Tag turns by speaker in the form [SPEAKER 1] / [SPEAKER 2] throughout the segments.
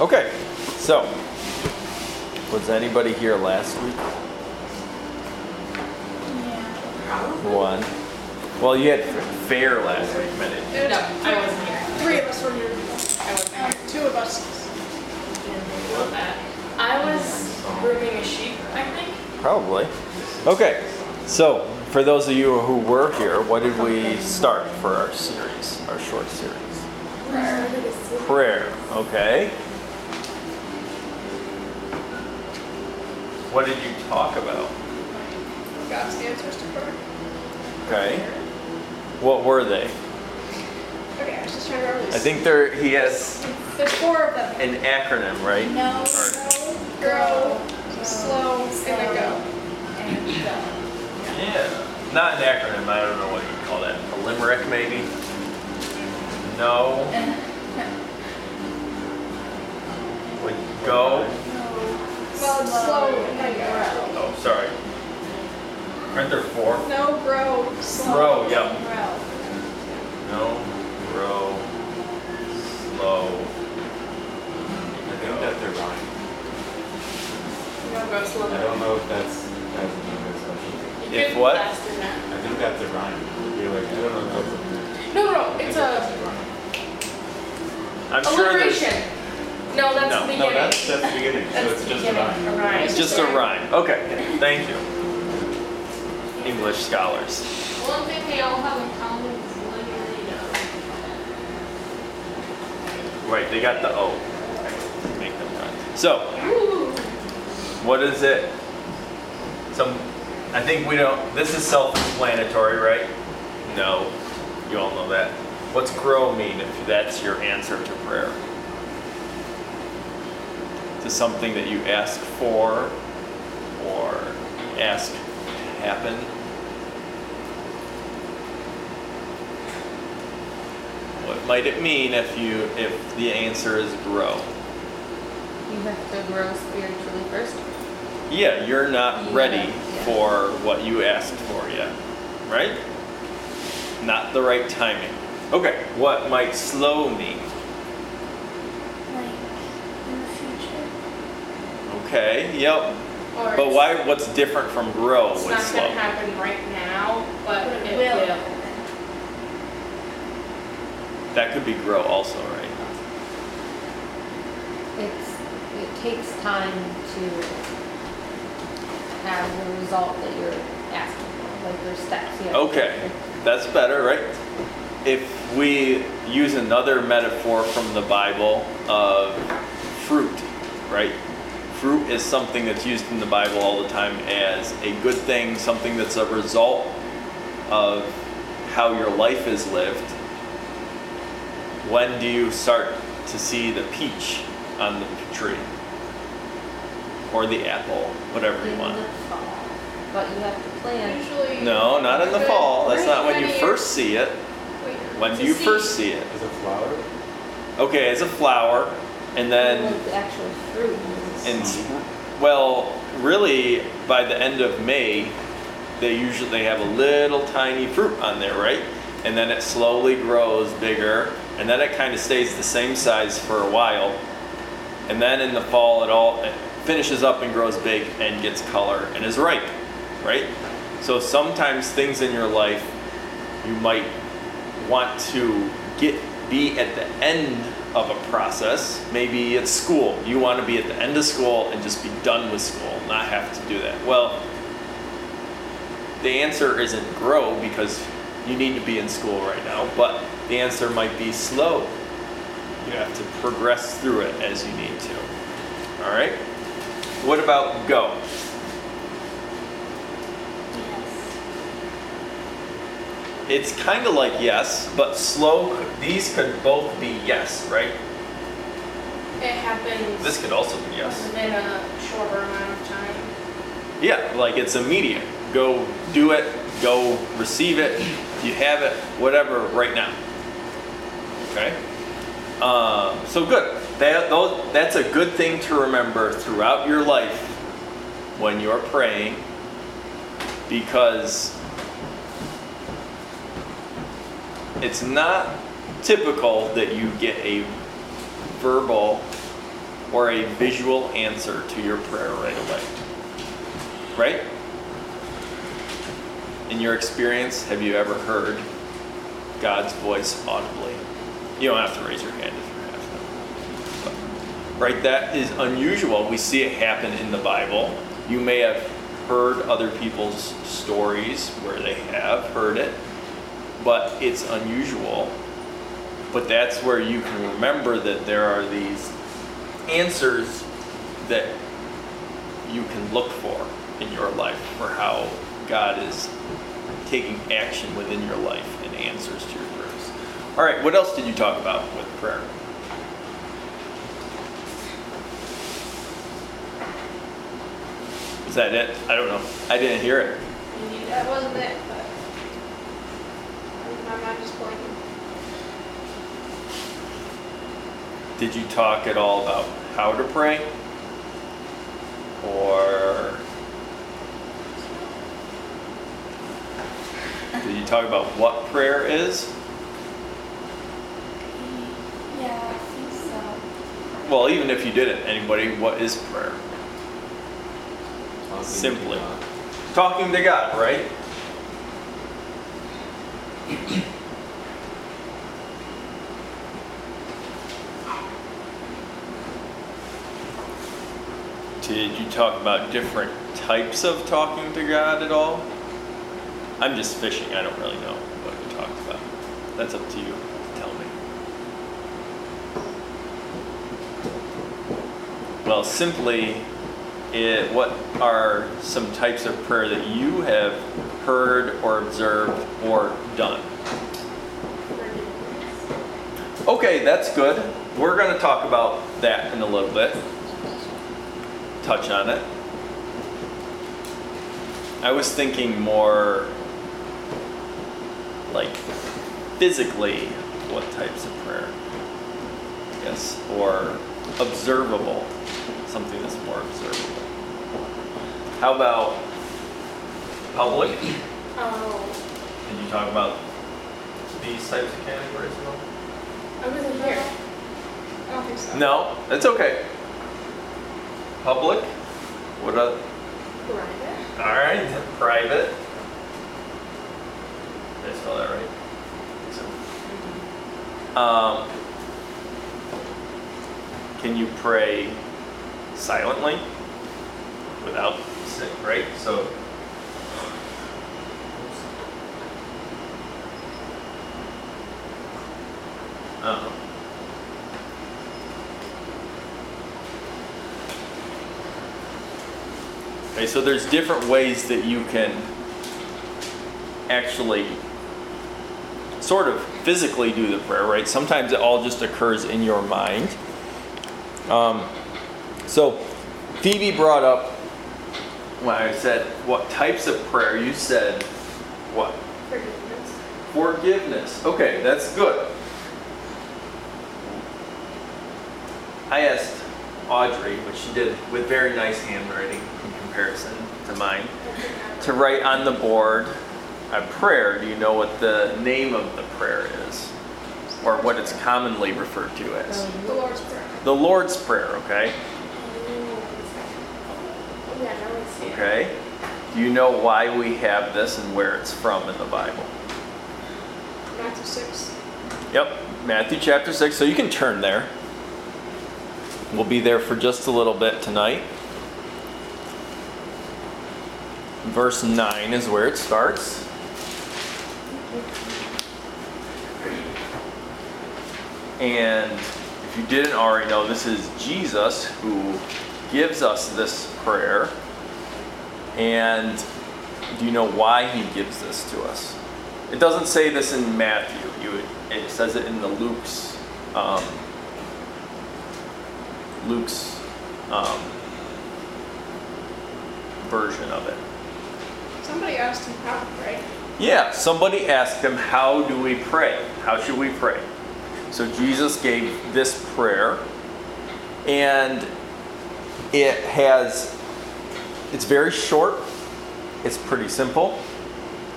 [SPEAKER 1] Okay, so was anybody here last week? Yeah. One. Well, you had fair last week, minute.
[SPEAKER 2] No, I wasn't here.
[SPEAKER 3] Three of us were here.
[SPEAKER 2] I wasn't here.
[SPEAKER 3] Um, two of us.
[SPEAKER 2] About that. I was grooming a sheep, I think.
[SPEAKER 1] Probably. Okay, so for those of you who were here, what did we start for our series, our short series? Prayer. Prayer. Okay. What did you talk about?
[SPEAKER 3] God's answers to prayer.
[SPEAKER 1] Okay. What were they?
[SPEAKER 3] Okay, I was just trying to remember
[SPEAKER 1] I think there he has
[SPEAKER 3] There's four of them.
[SPEAKER 1] an acronym, right?
[SPEAKER 4] No,
[SPEAKER 1] Or-
[SPEAKER 3] Grow, slow, and then go.
[SPEAKER 4] and go.
[SPEAKER 1] Yeah. Not an acronym. I don't know what you call that. A limerick, maybe. No. Would go.
[SPEAKER 3] Well, slow and then.
[SPEAKER 1] Oh, sorry. Aren't there four?
[SPEAKER 3] No, grow, slow.
[SPEAKER 1] Grow. Yep.
[SPEAKER 4] Grow.
[SPEAKER 1] No. Grow. Slow.
[SPEAKER 5] I think that they're rhyme.
[SPEAKER 2] No, go slow.
[SPEAKER 5] I don't know if that's, that's another special.
[SPEAKER 2] You
[SPEAKER 1] If what?
[SPEAKER 2] faster than that.
[SPEAKER 5] I think that's a rhyme. You're like, I don't know if that's a.
[SPEAKER 2] No, no, no, it's
[SPEAKER 5] that's
[SPEAKER 2] a
[SPEAKER 5] rhyme.
[SPEAKER 1] I'm sure there's.
[SPEAKER 2] alliteration. No, that's
[SPEAKER 1] No,
[SPEAKER 2] the
[SPEAKER 1] no,
[SPEAKER 2] beginning.
[SPEAKER 5] That's, that's the beginning, so it's just a
[SPEAKER 2] beginning,
[SPEAKER 5] rhyme.
[SPEAKER 2] a rhyme.
[SPEAKER 1] It's just a rhyme. Okay. Thank you. English scholars.
[SPEAKER 6] One thing they all have in common is literally
[SPEAKER 1] Right, they got the O. Make them rhyme. So, what is it? Some, I think we don't, this is self-explanatory, right? No, you all know that. What's grow mean if that's your answer to prayer? To something that you ask for or ask to happen? What might it mean if you, if the answer is grow?
[SPEAKER 4] You have to grow spiritually first.
[SPEAKER 1] Yeah, you're not ready
[SPEAKER 4] yeah.
[SPEAKER 1] for what you asked for yet, right? Not the right timing. Okay, what might slow mean?
[SPEAKER 4] Like in the future.
[SPEAKER 1] Okay, yep.
[SPEAKER 2] Or
[SPEAKER 1] But why? What's different from grow
[SPEAKER 2] It's
[SPEAKER 1] with
[SPEAKER 2] not
[SPEAKER 1] slow?
[SPEAKER 2] gonna happen right now, but
[SPEAKER 4] But
[SPEAKER 2] it
[SPEAKER 4] it
[SPEAKER 2] will.
[SPEAKER 4] will.
[SPEAKER 1] That could be grow also, right?
[SPEAKER 4] It's, it takes time to have the result that you're asking for, like there's steps you have
[SPEAKER 1] Okay,
[SPEAKER 4] take.
[SPEAKER 1] that's better, right? If we use another metaphor from the Bible of fruit, right? Fruit is something that's used in the Bible all the time as a good thing, something that's a result of how your life is lived. When do you start to see the peach on the tree? Or the apple, whatever you want.
[SPEAKER 4] the fall, but you have to plan.
[SPEAKER 3] Usually.
[SPEAKER 1] No, not in the fall. That's not when you
[SPEAKER 3] Right,
[SPEAKER 1] first see it.
[SPEAKER 3] Wait,
[SPEAKER 1] When do you
[SPEAKER 3] seed.
[SPEAKER 1] first see it?
[SPEAKER 5] Is it flower?
[SPEAKER 1] Okay, as a flower, and then
[SPEAKER 4] Like the actual fruit.
[SPEAKER 1] S- well, really by the end of May, they usually they have a little tiny fruit on there, right? And then it slowly grows bigger, and then it kind of stays the same size for a while, and then in the fall it all it finishes up and grows big and gets color and is ripe, right? So sometimes things in your life you might want to get be at the end of a process. Maybe it's school. You want to be at the end of school and just be done with school, not have to do that. Well, the answer isn't grow because you need to be in school right now, but the answer might be slow. You have to progress through it as you need to. All right? What about go? It's kind of like yes, but slow. These could both be yes, right?
[SPEAKER 2] It happens
[SPEAKER 1] This could also be yes.
[SPEAKER 2] within a shorter amount of time.
[SPEAKER 1] Yeah, like it's immediate. Go do it, go receive it, you have it, whatever, right now. Okay? Um, so good. That, that's a good thing to remember throughout your life when you're praying because it's not typical that you get a verbal or a visual answer to your prayer right away. Right? In your experience, have you ever heard God's voice audibly? You don't have to raise your hand if you have to. But, right? That is unusual. We see it happen in the Bible. You may have heard other people's stories where they have heard it, but it's unusual. But that's where you can remember that there are these answers that you can look for in your life for how God is taking action within your life and answers to your prayers. All right, what else did you talk about with prayer? Is that it? I don't know. I didn't hear it.
[SPEAKER 3] That wasn't it, my mind just blanking.
[SPEAKER 1] Did you talk at all about how to pray? Or did you talk about what prayer is?
[SPEAKER 3] Mm, yeah, I think so.
[SPEAKER 1] Well, even if you didn't, anybody, what is prayer?
[SPEAKER 5] Talking
[SPEAKER 1] Simply.
[SPEAKER 5] God.
[SPEAKER 1] Talking to God, right? Did you talk about different types of talking to God at all? I'm just fishing. I don't really know what you talked about. That's up to you tell me. Well, simply, it, what are some types of prayer that you have heard or observed or done? Okay, that's good. We're going to talk about that in a little bit. Touch on it. I was thinking more like physically what types of prayer. Yes, or observable. Something that's more observable. How about public?
[SPEAKER 2] Oh,
[SPEAKER 1] Did you talk about these types of categories at all?
[SPEAKER 2] I wasn't here.
[SPEAKER 3] I don't think so.
[SPEAKER 1] No, that's okay. Public? What a,
[SPEAKER 2] Private.
[SPEAKER 1] all right, private. Did I spell that right? So, Um, can you pray silently without sing, right? So, uh Okay, so there's different ways that you can actually sort of physically do the prayer, right? Sometimes it all just occurs in your mind. Um, so Phoebe brought up when I said what types of prayer. You said what?
[SPEAKER 2] Forgiveness.
[SPEAKER 1] Forgiveness. Okay, that's good. I asked Audrey, which she did with very nice handwriting in comparison to mine, to write on the board a prayer. Do you know what the name of the prayer is? Or what it's commonly referred to as?
[SPEAKER 3] The Lord's Prayer.
[SPEAKER 1] The Lord's Prayer, okay?
[SPEAKER 2] Yeah, now I see it.
[SPEAKER 1] Okay. Do you know why we have this and where it's from in the Bible?
[SPEAKER 3] Matthew 6.
[SPEAKER 1] Yep, Matthew chapter 6. So you can turn there. We'll be there for just a little bit tonight. Verse 9 is where it starts. And if you didn't already know, this is Jesus who gives us this prayer. And do you know why he gives this to us? It doesn't say this in Matthew. You it says it in the Luke's um, Luke's um, version of it.
[SPEAKER 3] Somebody asked him how to pray.
[SPEAKER 1] Yeah, somebody asked him, How do we pray? How should we pray? So Jesus gave this prayer, and it has, it's very short, it's pretty simple.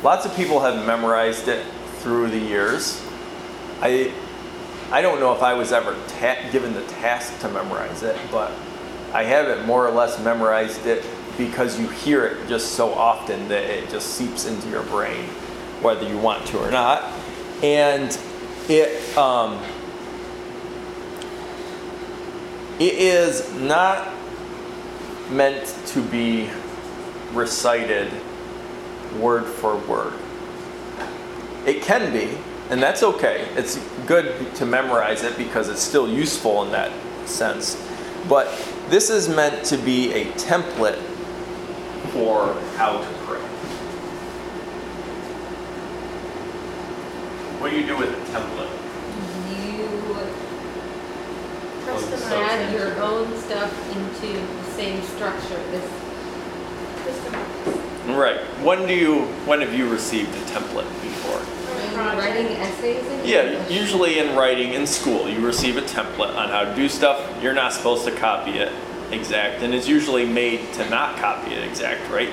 [SPEAKER 1] Lots of people have memorized it through the years. I I don't know if I was ever ta- given the task to memorize it, but I have it more or less memorized it because you hear it just so often that it just seeps into your brain, whether you want to or not. And it um, it is not meant to be recited word for word. It can be, and that's okay. It's good to memorize it because it's still useful in that sense. But this is meant to be a template for how to pray. What do you do with a template?
[SPEAKER 4] You
[SPEAKER 2] Customize
[SPEAKER 4] your own stuff into the same structure. This
[SPEAKER 2] Customize.
[SPEAKER 1] Right. When do you when have you received a template before?
[SPEAKER 4] Are you
[SPEAKER 2] Project.
[SPEAKER 4] writing essays
[SPEAKER 1] Yeah, usually in writing in school, you receive a template on how to do stuff. You're not supposed to copy it exact, and it's usually made to not copy it exact, right?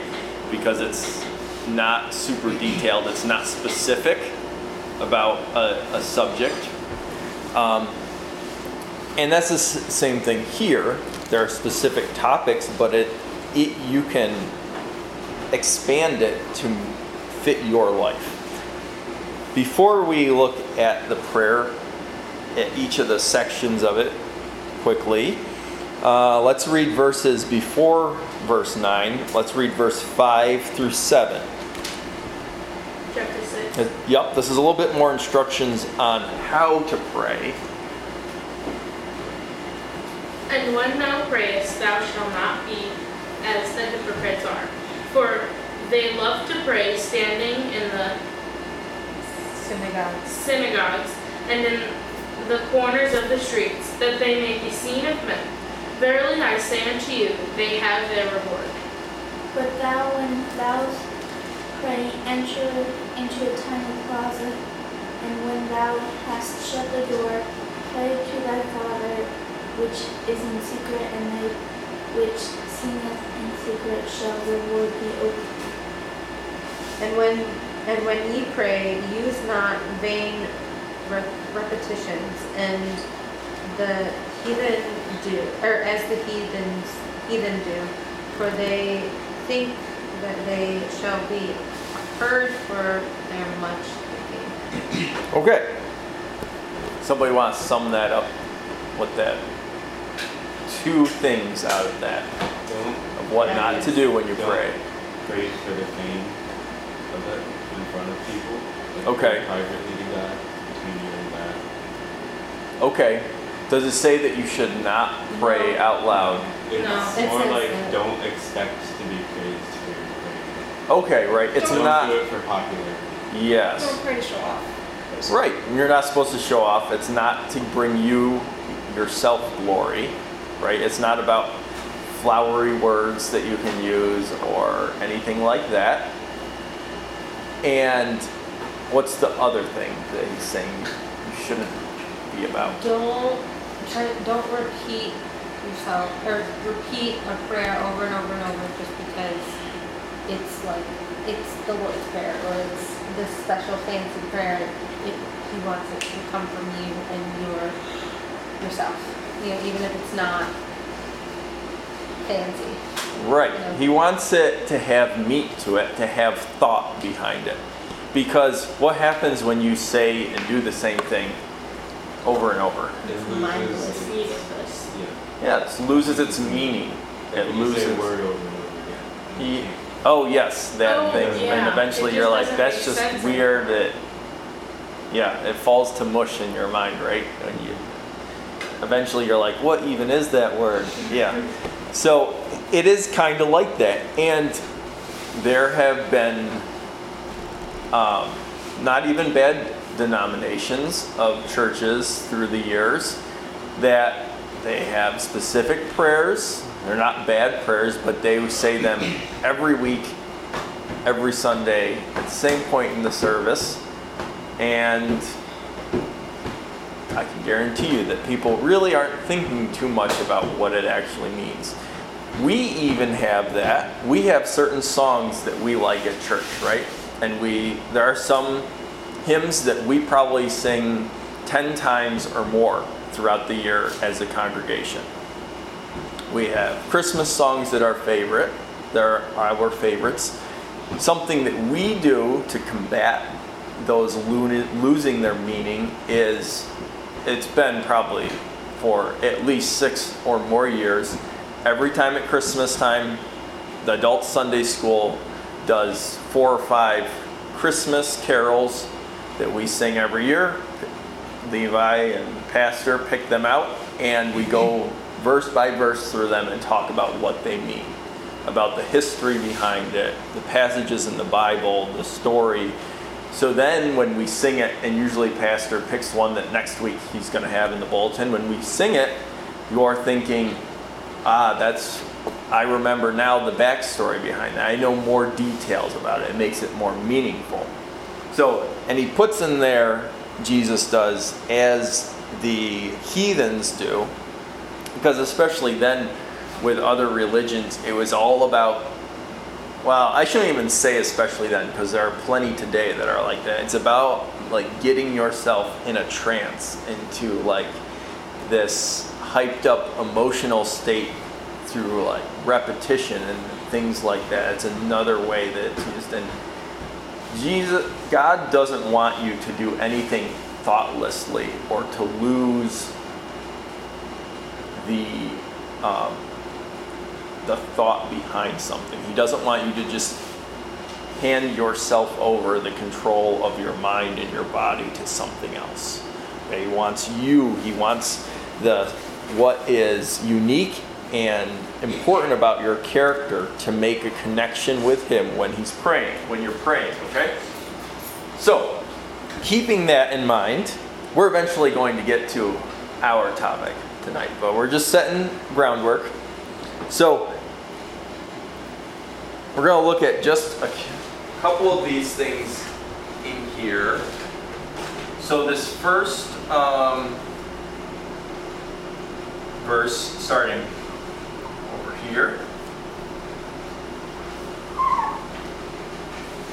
[SPEAKER 1] Because it's not super detailed, it's not specific about a, a subject. Um, and that's the s- same thing here. There are specific topics, but it, it you can expand it to fit your life. Before we look at the prayer, at each of the sections of it quickly, uh, let's read verses before verse 9. Let's read verse 5 through 7.
[SPEAKER 2] Chapter six.
[SPEAKER 1] Uh, Yep, this is a little bit more instructions on how to pray.
[SPEAKER 2] And when thou prayest, thou shalt not be as the hypocrites are, for they love to pray standing in the
[SPEAKER 4] Synagogues.
[SPEAKER 2] synagogues and in the corners of the streets, that they may be seen of men. Verily I say unto you, they have their reward.
[SPEAKER 3] But thou, when thou pray, enter into a tiny closet, and when thou hast shut the door, pray to thy Father which is in secret, and thy which seeth in secret shall reward thee openly.
[SPEAKER 4] And when and when ye pray, use not vain re- repetitions, and the heathen do, or as the heathens heathen do, for they think that they shall be heard for their much speaking.
[SPEAKER 1] Okay. Somebody want to sum that up? What that? Two things out of that
[SPEAKER 5] Don't
[SPEAKER 1] of what not to do when you pray.
[SPEAKER 5] pray for the fame of it in front of people. Like,
[SPEAKER 1] Okay.
[SPEAKER 5] Privately do that between you and God.
[SPEAKER 1] Okay. Does it say that you should not pray out loud?
[SPEAKER 5] It's
[SPEAKER 2] No.
[SPEAKER 5] More
[SPEAKER 4] says
[SPEAKER 5] like
[SPEAKER 4] that.
[SPEAKER 5] don't expect to be praised for your praying.
[SPEAKER 1] Okay, right. It's
[SPEAKER 5] don't
[SPEAKER 1] not.
[SPEAKER 5] do it for popularity.
[SPEAKER 1] Yes.
[SPEAKER 2] Don't pray to show off.
[SPEAKER 1] Right. You're not supposed to show off. It's not to bring you your self glory, right? It's not about flowery words that you can use or anything like that. And what's the other thing that he's saying you shouldn't be about?
[SPEAKER 4] Don't try. Don't repeat yourself or repeat a prayer over and over and over just because it's like it's the Lord's prayer or it's this special fancy prayer. It, he wants it to come from you and your yourself. You know, even if it's not fancy.
[SPEAKER 1] Right. He wants it to have meat to it, to have thought behind it. Because what happens when you say and do the same thing over and over?
[SPEAKER 5] It loses its-
[SPEAKER 2] Meaningless.
[SPEAKER 5] Yeah.
[SPEAKER 1] Yeah, it loses its meaning. It
[SPEAKER 5] Like, you
[SPEAKER 1] loses.
[SPEAKER 5] say word over and over again. and you
[SPEAKER 1] Ye-
[SPEAKER 5] can't-
[SPEAKER 1] Oh yes, that
[SPEAKER 2] Oh,
[SPEAKER 1] thing, and eventually you're like, that's just
[SPEAKER 2] sense
[SPEAKER 1] weird. It, yeah, it falls to mush in your mind, right? And you, eventually you're like, what even is that word? Yeah. So it is kind of like that, and there have been um, not even bad denominations of churches through the years that they have specific prayers. They're not bad prayers, but they say them every week, every Sunday, at the same point in the service. And I can guarantee you that people really aren't thinking too much about what it actually means. We even have that. We have certain songs that we like at church, right? And we there are some hymns that we probably sing 10 times or more throughout the year as a congregation. We have Christmas songs that are favorite, they're our favorites. Something that we do to combat those lo- losing their meaning is it's been probably for at least six or more years. Every time at Christmas time, the adult Sunday school does four or five Christmas carols that we sing every year. Levi and Pastor pick them out, and we go verse by verse through them and talk about what they mean, about the history behind it, the passages in the Bible, the story. So then, when we sing it, and usually Pastor picks one that next week he's going to have in the bulletin, when we sing it, you're thinking, ah, that's, I remember now the backstory behind that. I know more details about it. It makes it more meaningful. So, and he puts in there, Jesus does, as the heathens do, because especially then with other religions, it was all about, well, I shouldn't even say especially then, because there are plenty today that are like that. It's about like getting yourself in a trance into like this hyped up emotional state through like repetition and things like that. It's another way that it's used. And Jesus, God doesn't want you to do anything thoughtlessly or to lose the um, the thought behind something. He doesn't want you to just hand yourself over the control of your mind and your body to something else. Okay? He wants you. He wants the what is unique and important about your character to make a connection with him when he's praying, when you're praying, okay? So, keeping that in mind, we're eventually going to get to our topic tonight, but we're just setting groundwork. So, we're going to look at just a couple of these things in here. So, this first um, verse, starting over here.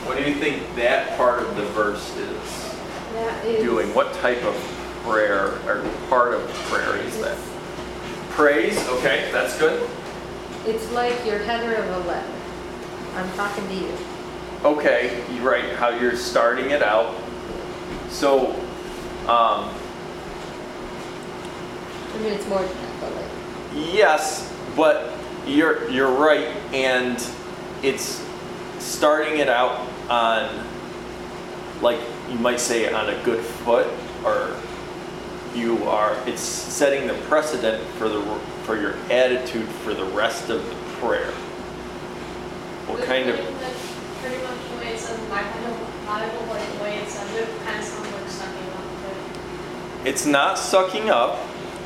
[SPEAKER 1] What do you think that part of the verse is
[SPEAKER 4] That is.
[SPEAKER 1] doing? What type of prayer or part of prayer is that? Praise, okay, that's good.
[SPEAKER 4] It's like your header of a letter. I'm talking to you.
[SPEAKER 1] Okay, you're right, how you're starting it out. So, um,
[SPEAKER 4] I mean, it's more than that, but like,
[SPEAKER 1] Yes, but you're you're right, and it's starting it out on, like you might say, on a good foot, or you are. It's setting the precedent for the for your attitude for the rest of the prayer. What kind of?
[SPEAKER 6] Pretty much the way it says in the Bible, Bible, like way it it, kind of sounds like sucking up, but
[SPEAKER 1] It's not sucking up,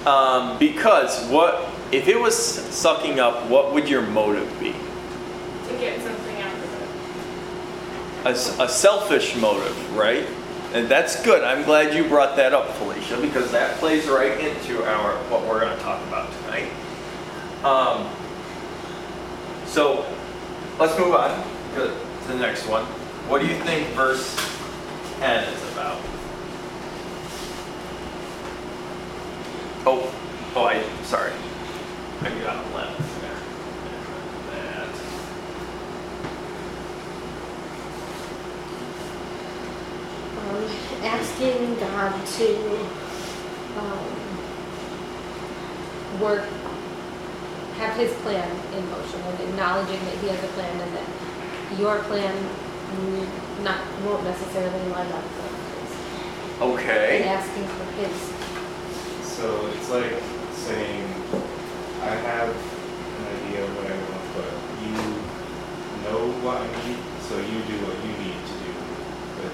[SPEAKER 1] um, because what if it was sucking up? What would your motive be?
[SPEAKER 2] To get something out of it.
[SPEAKER 1] a selfish motive, right? And that's good. I'm glad you brought that up, Felicia, because that plays right into our what we're going to talk about tonight. Um, so let's move on to, the next one. What do you think verse 10 is about? Oh, oh, I sorry. I got 11 there. That.
[SPEAKER 4] um, asking God to um, work, have His plan in motion, and acknowledging that He has a plan, and that your plan not won't necessarily line up with His, and
[SPEAKER 1] Okay.
[SPEAKER 4] asking for His.
[SPEAKER 5] So it's like saying, I have an idea of what I want, but you know what I need, so you do what you need to do. But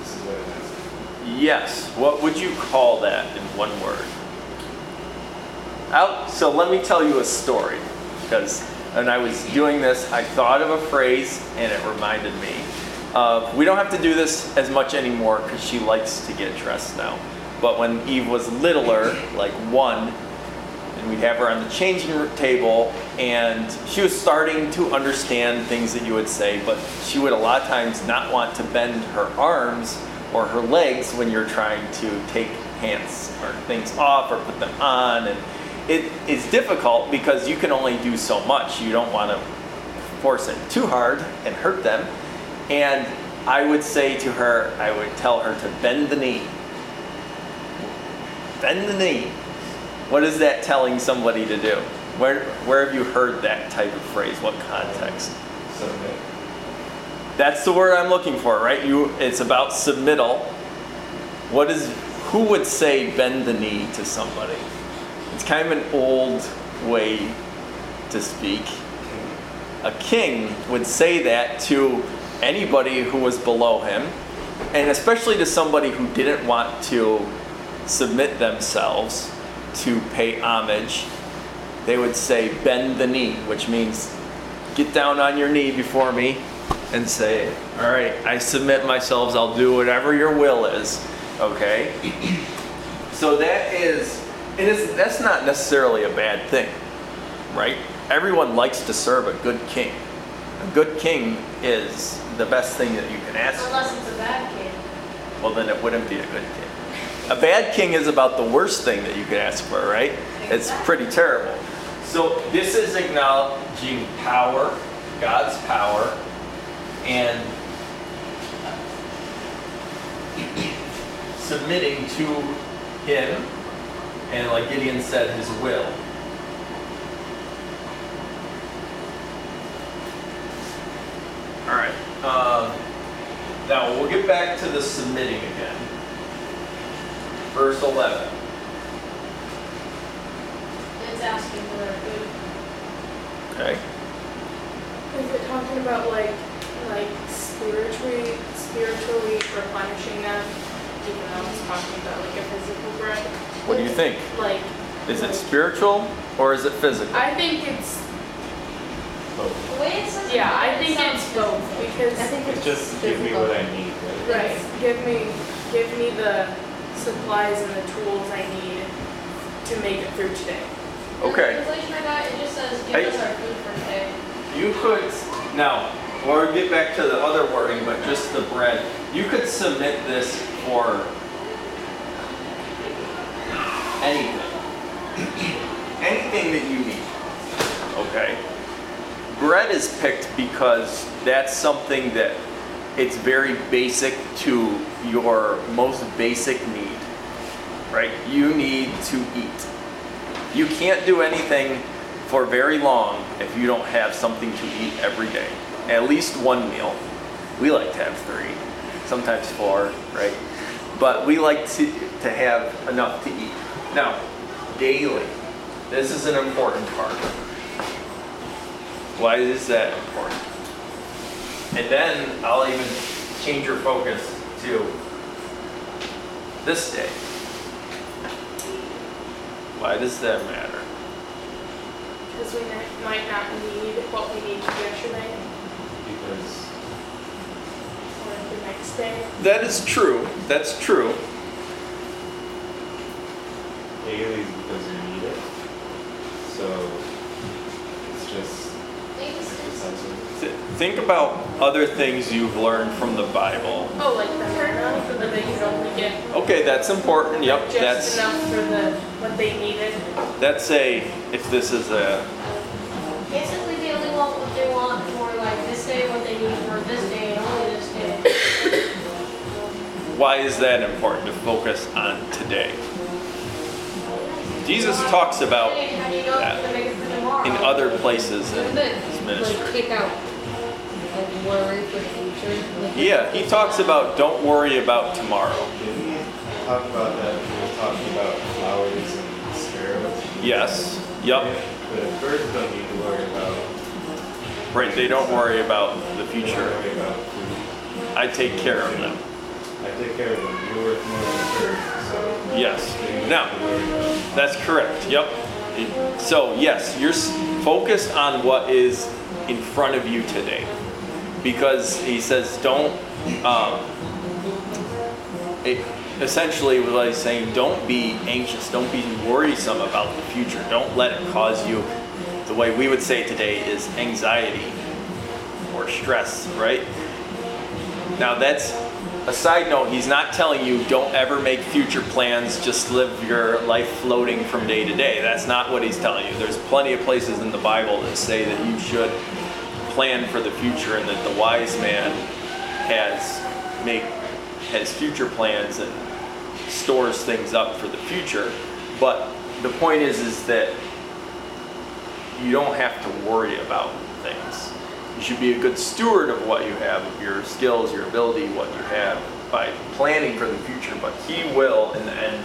[SPEAKER 5] this is what it has.
[SPEAKER 1] Yes. What would you call that in one word? Out. So let me tell you a story, because when I was doing this, I thought of a phrase and it reminded me. Of, we don't have to do this as much anymore because she likes to get dressed now. But when Eve was littler, like one, and we'd have her on the changing table, and she was starting to understand things that you would say, but she would a lot of times not want to bend her arms or her legs when you're trying to take pants or things off or put them on. And it is difficult because you can only do so much. You don't want to force it too hard and hurt them. And I would say to her, I would tell her to bend the knee. Bend the knee. What is that telling somebody to do? Where, where have you heard that type of phrase? What context?
[SPEAKER 5] Submit.
[SPEAKER 1] That's the word I'm looking for, right? You, it's about submittal. What is, who would say bend the knee to somebody? It's kind of an old way to speak. A king would say that to anybody who was below him, and especially to somebody who didn't want to submit themselves to pay homage. They would say, bend the knee, which means get down on your knee before me and say, All right, I submit myself, I'll do whatever your will is. Okay? So that is, and it's, that's not necessarily a bad thing, right? Everyone likes to serve a good king. A good king is the best thing that you can ask for.
[SPEAKER 6] Unless it's a bad kid.
[SPEAKER 1] Well, then it wouldn't be a good king. A bad king is about the worst thing that you could ask for, right? It's pretty terrible. So this is acknowledging power, God's power, and submitting to Him, and like Gideon said, His will. All right. Um, now we'll get back to the submitting again. Verse 11.
[SPEAKER 6] It's asking for a good.
[SPEAKER 1] Okay.
[SPEAKER 2] Is it talking about like, like spiritually, spiritually replenishing them? Even though it's talking about like a physical bread?
[SPEAKER 1] What do you think?
[SPEAKER 2] Like.
[SPEAKER 1] Is it spiritual or is it physical?
[SPEAKER 2] I think it's,
[SPEAKER 5] Both.
[SPEAKER 6] The way it says. it
[SPEAKER 2] yeah, I
[SPEAKER 6] it
[SPEAKER 2] think it's both
[SPEAKER 4] I
[SPEAKER 2] because,
[SPEAKER 4] think
[SPEAKER 5] It's
[SPEAKER 4] it's
[SPEAKER 5] just give me what I need, right?
[SPEAKER 2] right, give me, give me the supplies and the tools I need to make it through today.
[SPEAKER 1] Okay.
[SPEAKER 6] Translation I got, it just says,
[SPEAKER 1] Hey.
[SPEAKER 6] give us our food for today.
[SPEAKER 1] You could, now, or get back to the other wording, but just the bread. You could submit this for anything. anything that you need. Okay? Bread is picked because that's something that it's very basic to your most basic need. Right? You need to eat. You can't do anything for very long if you don't have something to eat every day. At least one meal. We like to have three, sometimes four, right? But we like to, to have enough to eat. Now, daily. This is an important part. Why is that important? And then I'll even change your focus to this day. Why does that matter?
[SPEAKER 2] Because we might- not need what we need to needed yesterday
[SPEAKER 5] Because
[SPEAKER 2] or the next day.
[SPEAKER 1] That is true. That's true.
[SPEAKER 5] daily is because you need it. So it's just
[SPEAKER 6] Thanks.
[SPEAKER 5] exercising.
[SPEAKER 1] Th- Think about other things you've learned from the Bible.
[SPEAKER 2] Oh, like the manna, so that they could only get
[SPEAKER 1] Okay, that's important. Yep,
[SPEAKER 2] just
[SPEAKER 1] that's
[SPEAKER 2] enough for the, what they needed.
[SPEAKER 1] that's a if this is a
[SPEAKER 6] Basically, they only want what they want for like this day, what they need
[SPEAKER 1] why is that important to focus on today? Jesus talks about that in other places in his ministry. Yeah, he talks about don't worry about tomorrow.
[SPEAKER 5] Talk about that? We were talking about flowers and sparrows.
[SPEAKER 1] Yes. Yep.
[SPEAKER 5] The birds don't need to worry about.
[SPEAKER 1] Right, they don't worry about the future. I take care of them.
[SPEAKER 5] I take care of them. You're worth more than a bird, so.
[SPEAKER 1] Yes. Now. That's correct. Yep. So, yes, you're focused on what is in front of you today. Because he says, don't, um, it, essentially, what he's saying, don't be anxious, don't be worrisome about the future. Don't let it cause you, the way we would say today is anxiety or stress, right? Now, that's a side note, he's not telling you don't ever make future plans, just live your life floating from day to day. That's not what he's telling you. There's plenty of places in the Bible that say that you should plan for the future and that the wise man has make has future plans and stores things up for the future. But the point is is that you don't have to worry about things. You should be a good steward of what you have, of your skills, your ability, what you have by planning for the future. But He will, in the end,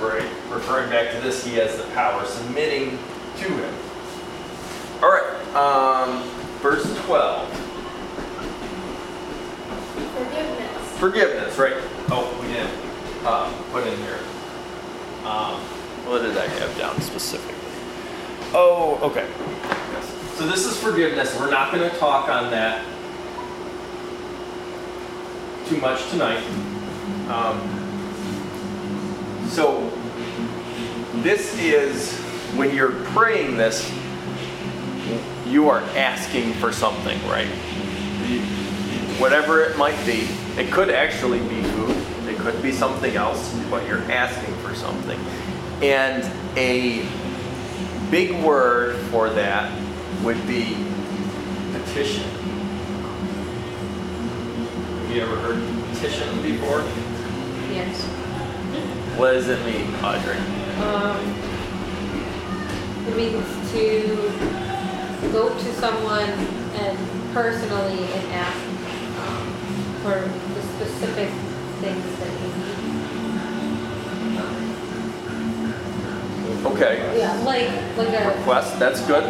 [SPEAKER 1] right, referring back to this, He has the power, submitting to Him. All right, um, verse 12.
[SPEAKER 2] Forgiveness.
[SPEAKER 1] Forgiveness, right? Oh, we didn't uh, put in here. Um, what did I have down specifically? Oh, okay. Yes. So this is forgiveness. We're not going to talk on that too much tonight. Um, so this is when you're praying this, you are asking for something, right? Whatever it might be. It could actually be food, it could be something else, but you're asking for something. And a big word for that would be petition. Have you ever heard petition before?
[SPEAKER 4] Yes.
[SPEAKER 1] What does it mean, Audrey?
[SPEAKER 4] Um, it means to go to someone and personally and ask um, for the specific things that you need. Okay. Yeah, like, like a,
[SPEAKER 1] request, that's good.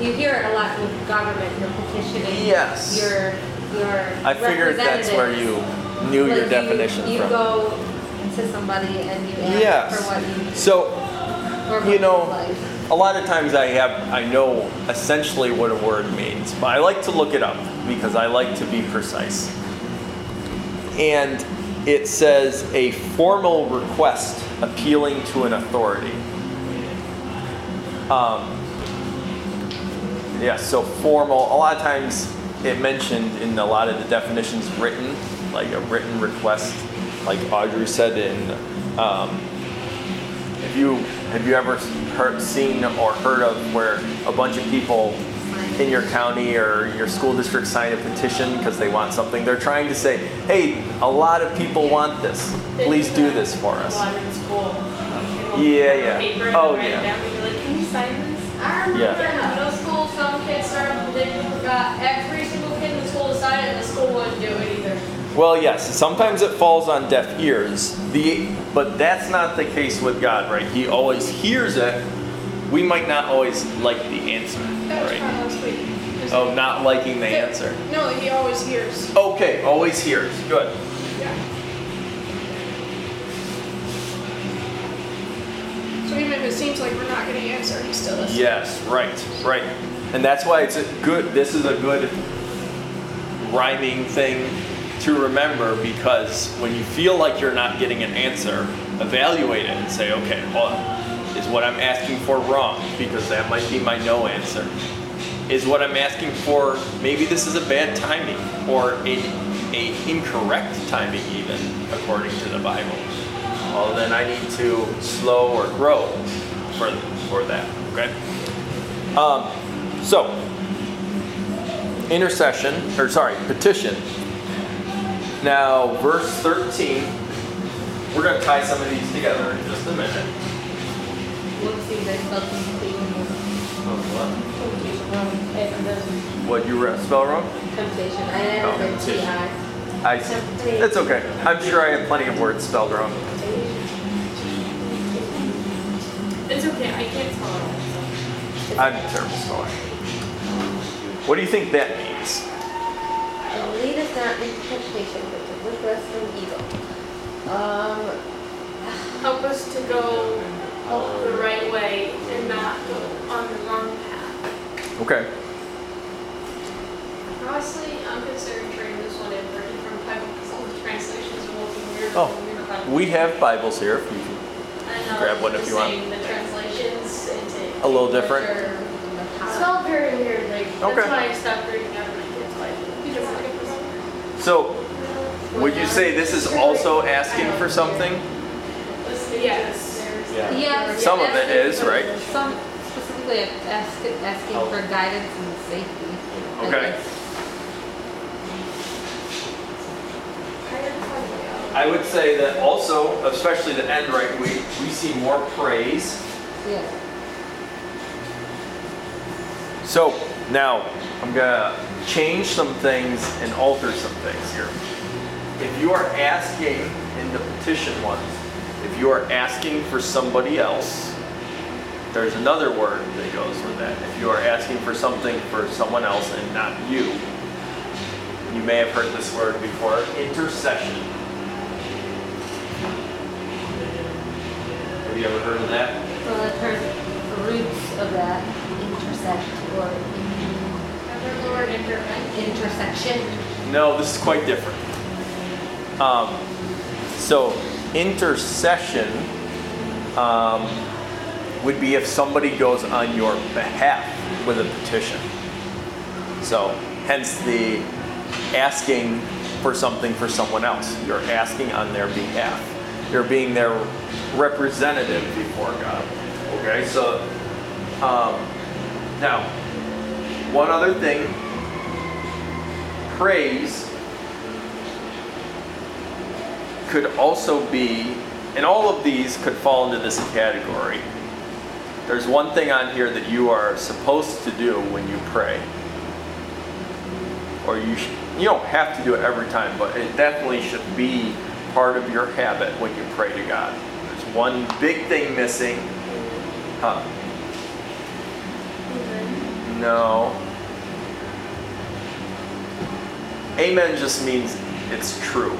[SPEAKER 4] You hear it a lot with government, you're petitioning.
[SPEAKER 1] Yes.
[SPEAKER 4] Your, your
[SPEAKER 1] I figured that's where you knew your
[SPEAKER 4] Like
[SPEAKER 1] definition
[SPEAKER 4] You
[SPEAKER 1] from.
[SPEAKER 4] go to somebody and you ask
[SPEAKER 1] Yes.
[SPEAKER 4] for what you,
[SPEAKER 1] So, you know, a lot of times I have I know essentially what a word means, but I like to look it up because I like to be precise. And it says a formal request appealing to an authority. Um, yeah, so formal. A lot of times it mentioned in a lot of the definitions written, like a written request, like Audrey said in um, have you have you ever heard, seen or heard of where a bunch of people in your county or your school district sign a petition because they want something? They're trying to say, "Hey, a lot of people want this. Please do this for us." Yeah, yeah. Oh, yeah.
[SPEAKER 2] down and be like, can you sign this?
[SPEAKER 6] I remember
[SPEAKER 1] Yeah.
[SPEAKER 6] Some kids started, they got every single kid in the school to sign it, and the school wouldn't do it either.
[SPEAKER 1] Well, yes. Sometimes it falls on deaf ears. The but that's not the case with God, right? He always hears it. We might not always like the answer, right? Oh, not liking the answer.
[SPEAKER 6] No, he always hears.
[SPEAKER 1] Okay, always hears. Good.
[SPEAKER 6] Yeah. So even if it seems like we're not getting an answer, he still listens.
[SPEAKER 1] Yes, right, right. And that's why it's a good, this is a good rhyming thing to remember because when you feel like you're not getting an answer, evaluate it and say, okay, well, is what I'm asking for wrong? Because that might be my no answer. Is what I'm asking for, maybe this is a bad timing or a, a incorrect timing even, according to the Bible. Well, then I need to slow or grow for, for that, okay? Um, so, intercession, or sorry, petition. Now, verse 13, we're going to tie some of these together in just a minute.
[SPEAKER 4] Let's see, they spelled temptation.
[SPEAKER 1] What you re- spell wrong?
[SPEAKER 4] Temptation. I oh, never
[SPEAKER 1] Oh,
[SPEAKER 4] read
[SPEAKER 1] temptation.
[SPEAKER 4] T-I.
[SPEAKER 1] I. It's okay. I'm sure I have plenty of words spelled wrong.
[SPEAKER 2] It's okay, I can't spell it
[SPEAKER 1] I'm a terrible speller. What do you think that means?
[SPEAKER 4] And lead us not into temptation, but deliver us from evil. Um,
[SPEAKER 2] Help us to go the right way and not go on the wrong path.
[SPEAKER 1] Okay.
[SPEAKER 6] Honestly, I'm considering trading this one in for a different Bible because all the translations are looking weird.
[SPEAKER 1] Oh,
[SPEAKER 6] from your Bible.
[SPEAKER 1] We have Bibles here. If you can. Grab one if you want.
[SPEAKER 6] The translations into.
[SPEAKER 1] A little different?
[SPEAKER 6] English
[SPEAKER 2] It's all very weird, like,
[SPEAKER 1] Okay.
[SPEAKER 2] that's why I stopped reading out of my kids' Bible. Because
[SPEAKER 1] So, Would you say this is also asking for something?
[SPEAKER 6] Listed
[SPEAKER 2] Yes.
[SPEAKER 6] there's-
[SPEAKER 5] Yeah.
[SPEAKER 4] Yeah.
[SPEAKER 1] Some of it is, right?
[SPEAKER 4] Some specifically asking, asking for guidance and safety. I
[SPEAKER 1] Okay. I would say that also, especially the end, right, we, we see more praise.
[SPEAKER 4] Yeah.
[SPEAKER 1] So now I'm gonna change some things and alter some things here. If you are asking in the petition ones, if you are asking for somebody else, there's another word that goes with that. If you are asking for something for someone else and not you, you may have heard this word before, intercession. Have you ever heard of that?
[SPEAKER 4] Well, I've heard the roots of that intersect or
[SPEAKER 6] I've heard the word intervention.
[SPEAKER 4] intersection.
[SPEAKER 1] No, this is quite different. Um, so, intercession um, would be if somebody goes on your behalf with a petition. So, hence the asking for something for someone else. You're asking on their behalf. You're being their representative before God. Okay, so um, now, one other thing praise could also be, and all of these could fall into this category. There's one thing on here that you are supposed to do when you pray. Or you sh- you don't have to do it every time, but it definitely should be part of your habit when you pray to God. There's one big thing missing. Huh? No. Amen just means it's true.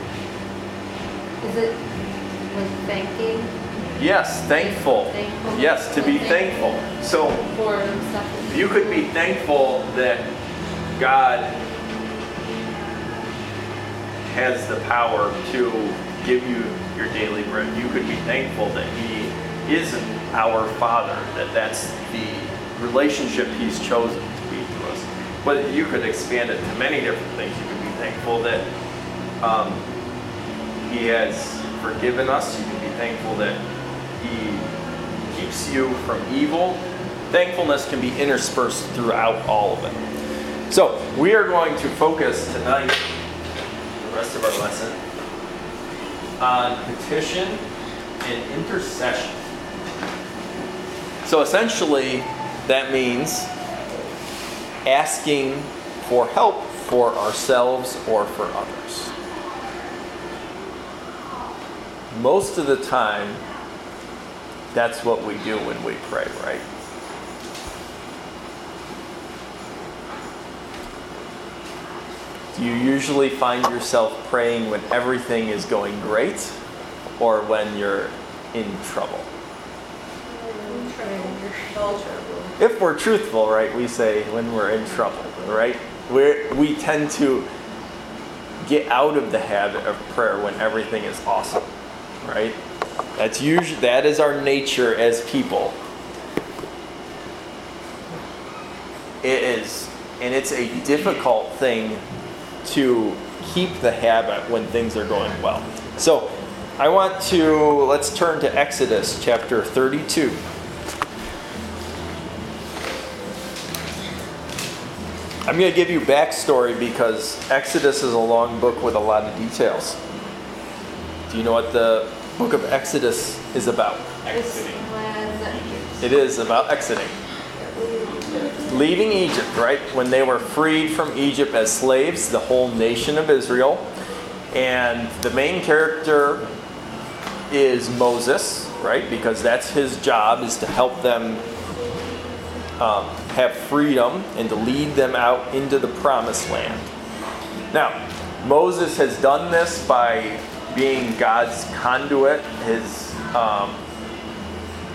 [SPEAKER 4] Is it like thanking
[SPEAKER 1] Yes, thankful.
[SPEAKER 4] Thankful.
[SPEAKER 1] Yes, to be thankful. So
[SPEAKER 4] for stuff?
[SPEAKER 1] you could be thankful that God has the power to give you your daily bread. You could be thankful that He is our Father, that that's the relationship He's chosen to be to us. But you could expand it to many different things. Thankful that um, He has forgiven us. You can be thankful that He keeps you from evil. Thankfulness can be interspersed throughout all of it. So, we are going to focus tonight, the rest of our lesson, on petition and intercession. So, essentially, that means asking for help for ourselves or for others. Most of the time, that's what we do when we pray, right? Do you usually find yourself praying when everything is going great or when you're in trouble? If we're truthful, right, we say when we're in trouble, right? We we tend to get out of the habit of prayer when everything is awesome, right? That's usually that is our nature as people. It is, and it's a difficult thing to keep the habit when things are going well. So, I want to let's turn to Exodus chapter 32. I'm going to give you backstory because Exodus is a long book with a lot of details. Do you know what the book of Exodus is about?
[SPEAKER 4] When
[SPEAKER 1] It is about exiting. Leaving Egypt, right? When they were freed from Egypt as slaves, the whole nation of Israel. And the main character is Moses, right? Because that's his job is to help them um, have freedom and to lead them out into the promised land. Now, Moses has done this by being God's conduit, his um,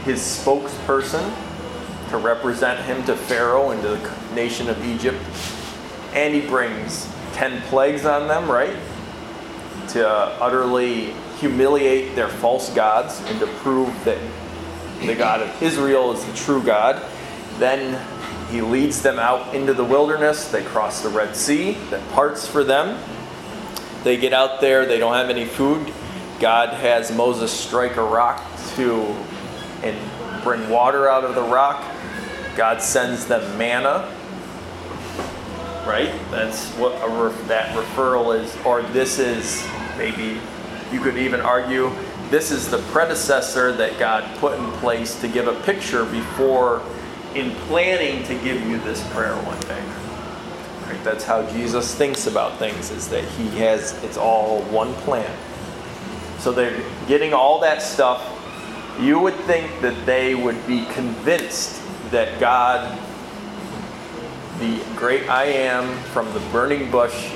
[SPEAKER 1] his spokesperson to represent him to Pharaoh and to the nation of Egypt, and he brings ten plagues on them, right, to utterly humiliate their false gods and to prove that the God of Israel is the true God. Then he leads them out into the wilderness. They cross the Red Sea that parts for them. They get out there, they don't have any food. God has Moses strike a rock to and bring water out of the rock. God sends them manna. Right? That's what that referral is, or this is maybe you could even argue this is the predecessor that God put in place to give a picture before in planning to give you this prayer one day. Right? That's how Jesus thinks about things is that he has it's all one plan. So they're getting all that stuff. You would think that they would be convinced that God the great I am from the burning bush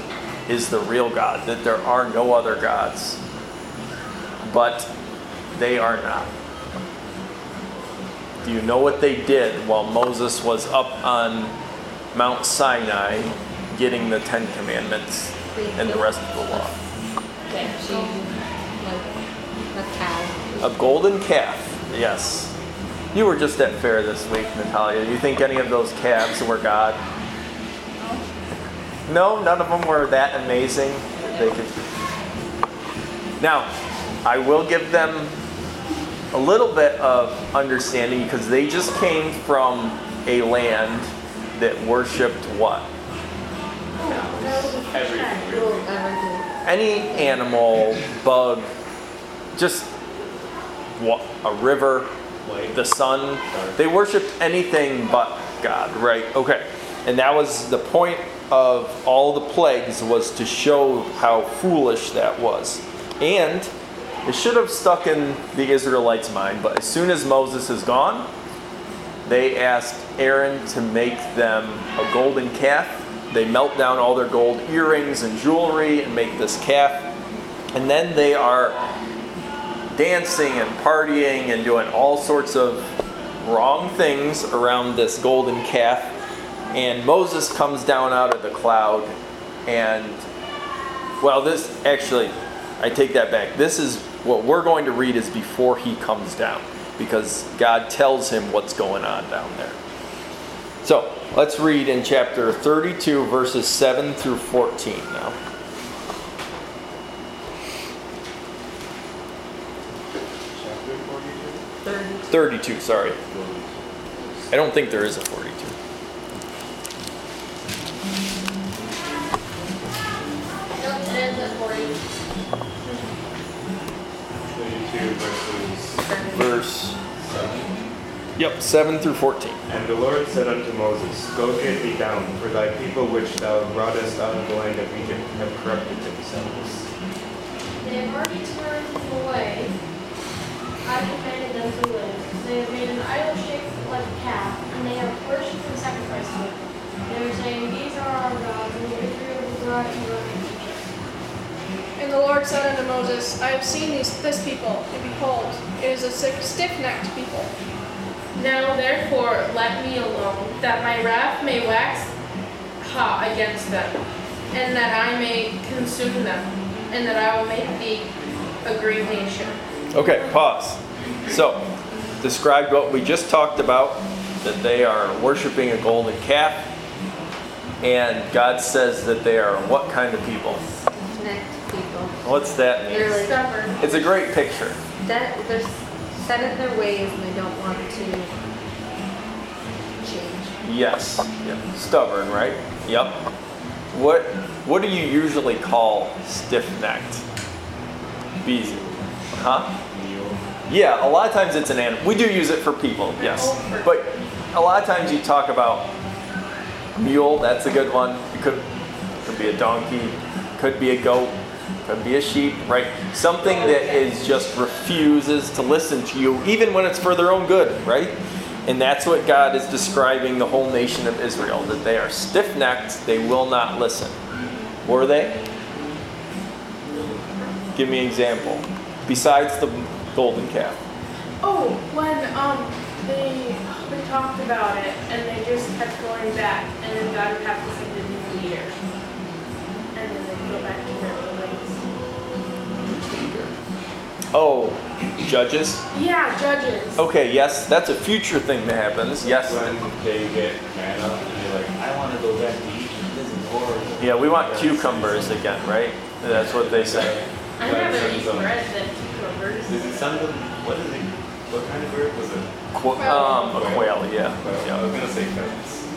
[SPEAKER 1] is the real God, that there are no other gods. But they are not. Do you know what they did while Moses was up on Mount Sinai getting the Ten Commandments and the rest of the law?
[SPEAKER 4] A
[SPEAKER 1] golden calf, yes. You were just at fair this week, Natalia. Do you think any of those calves were God? No, none of them were that amazing. They could. Now, I will give them a little bit of understanding because they just came from a land that worshipped what?
[SPEAKER 5] Everything.
[SPEAKER 1] Any animal, bug, just what a river, the sun. They worshipped anything but God, right? Okay. And that was the point of all the plagues was to show how foolish that was. And it should have stuck in the Israelites' mind, but as soon as Moses is gone, they asked Aaron to make them a golden calf. They melt down all their gold earrings and jewelry and make this calf. And then they are dancing and partying and doing all sorts of wrong things around this golden calf. And Moses comes down out of the cloud and well, this actually, I take that back. This is what we're going to read is before he comes down, because God tells him what's going on down there. So let's read in chapter 32, verses 7 through 14 now.
[SPEAKER 5] Chapter
[SPEAKER 1] 32, sorry. I don't think there is a 42.
[SPEAKER 5] No,
[SPEAKER 1] Verse. Yep, 7 through 14.
[SPEAKER 5] And the Lord said unto Moses, Go get thee down, for thy people which thou broughtest out of the land of Egypt have corrupted themselves.
[SPEAKER 6] They have already turned away. I commanded them to live. They have made an idol shaped like a calf, and they have worshipped and sacrificed it. They are saying, These are our gods, and we threw the God and
[SPEAKER 2] and the Lord said unto Moses, I have seen these, this people, and behold, it is a stiff-necked people. Now therefore let me alone, that my wrath may wax hot against them, and that I may consume them, and that I will make thee a great nation.
[SPEAKER 1] Okay, pause. So, described what we just talked about that they are worshiping a golden calf, and God says that they are what kind of people? What's that mean?
[SPEAKER 4] They're
[SPEAKER 2] Stubborn.
[SPEAKER 1] It's a great picture.
[SPEAKER 4] that, they're set in their ways and they don't want to change.
[SPEAKER 1] Yes. Yep. Stubborn, right? Yep. What What do you usually call stiff-necked? Bees. Huh?
[SPEAKER 5] Mule.
[SPEAKER 1] Yeah, a lot of times it's an animal. We do use it for people, yes. But a lot of times you talk about mule, that's a good one. It could, could be a donkey, could be a goat, could be a sheep, right? Something that is just refuses to listen to you, even when it's for their own good, right? And that's what God is describing the whole nation of Israel that they are stiff necked, they will not listen. Were they? Give me an example. Besides the golden calf.
[SPEAKER 2] Oh, when um they they talked about it and they just kept going back and then God would have to send a new leader. And then they'd go back
[SPEAKER 1] Oh, judges?
[SPEAKER 2] Yeah, judges.
[SPEAKER 1] Okay, yes, that's a future thing that happens. Yes.
[SPEAKER 5] When they get manna and they're like, I want to go back to Egypt, this is horrible.
[SPEAKER 1] Yeah, we want cucumbers again, right? That's what they say.
[SPEAKER 6] I
[SPEAKER 5] Like
[SPEAKER 6] haven't
[SPEAKER 5] sends
[SPEAKER 6] even
[SPEAKER 5] them-
[SPEAKER 6] read the two verses.
[SPEAKER 5] It send them, what is it, what kind of bird was it?
[SPEAKER 1] Qu- um, a quail, yeah.
[SPEAKER 5] Well, I was gonna say pheasants.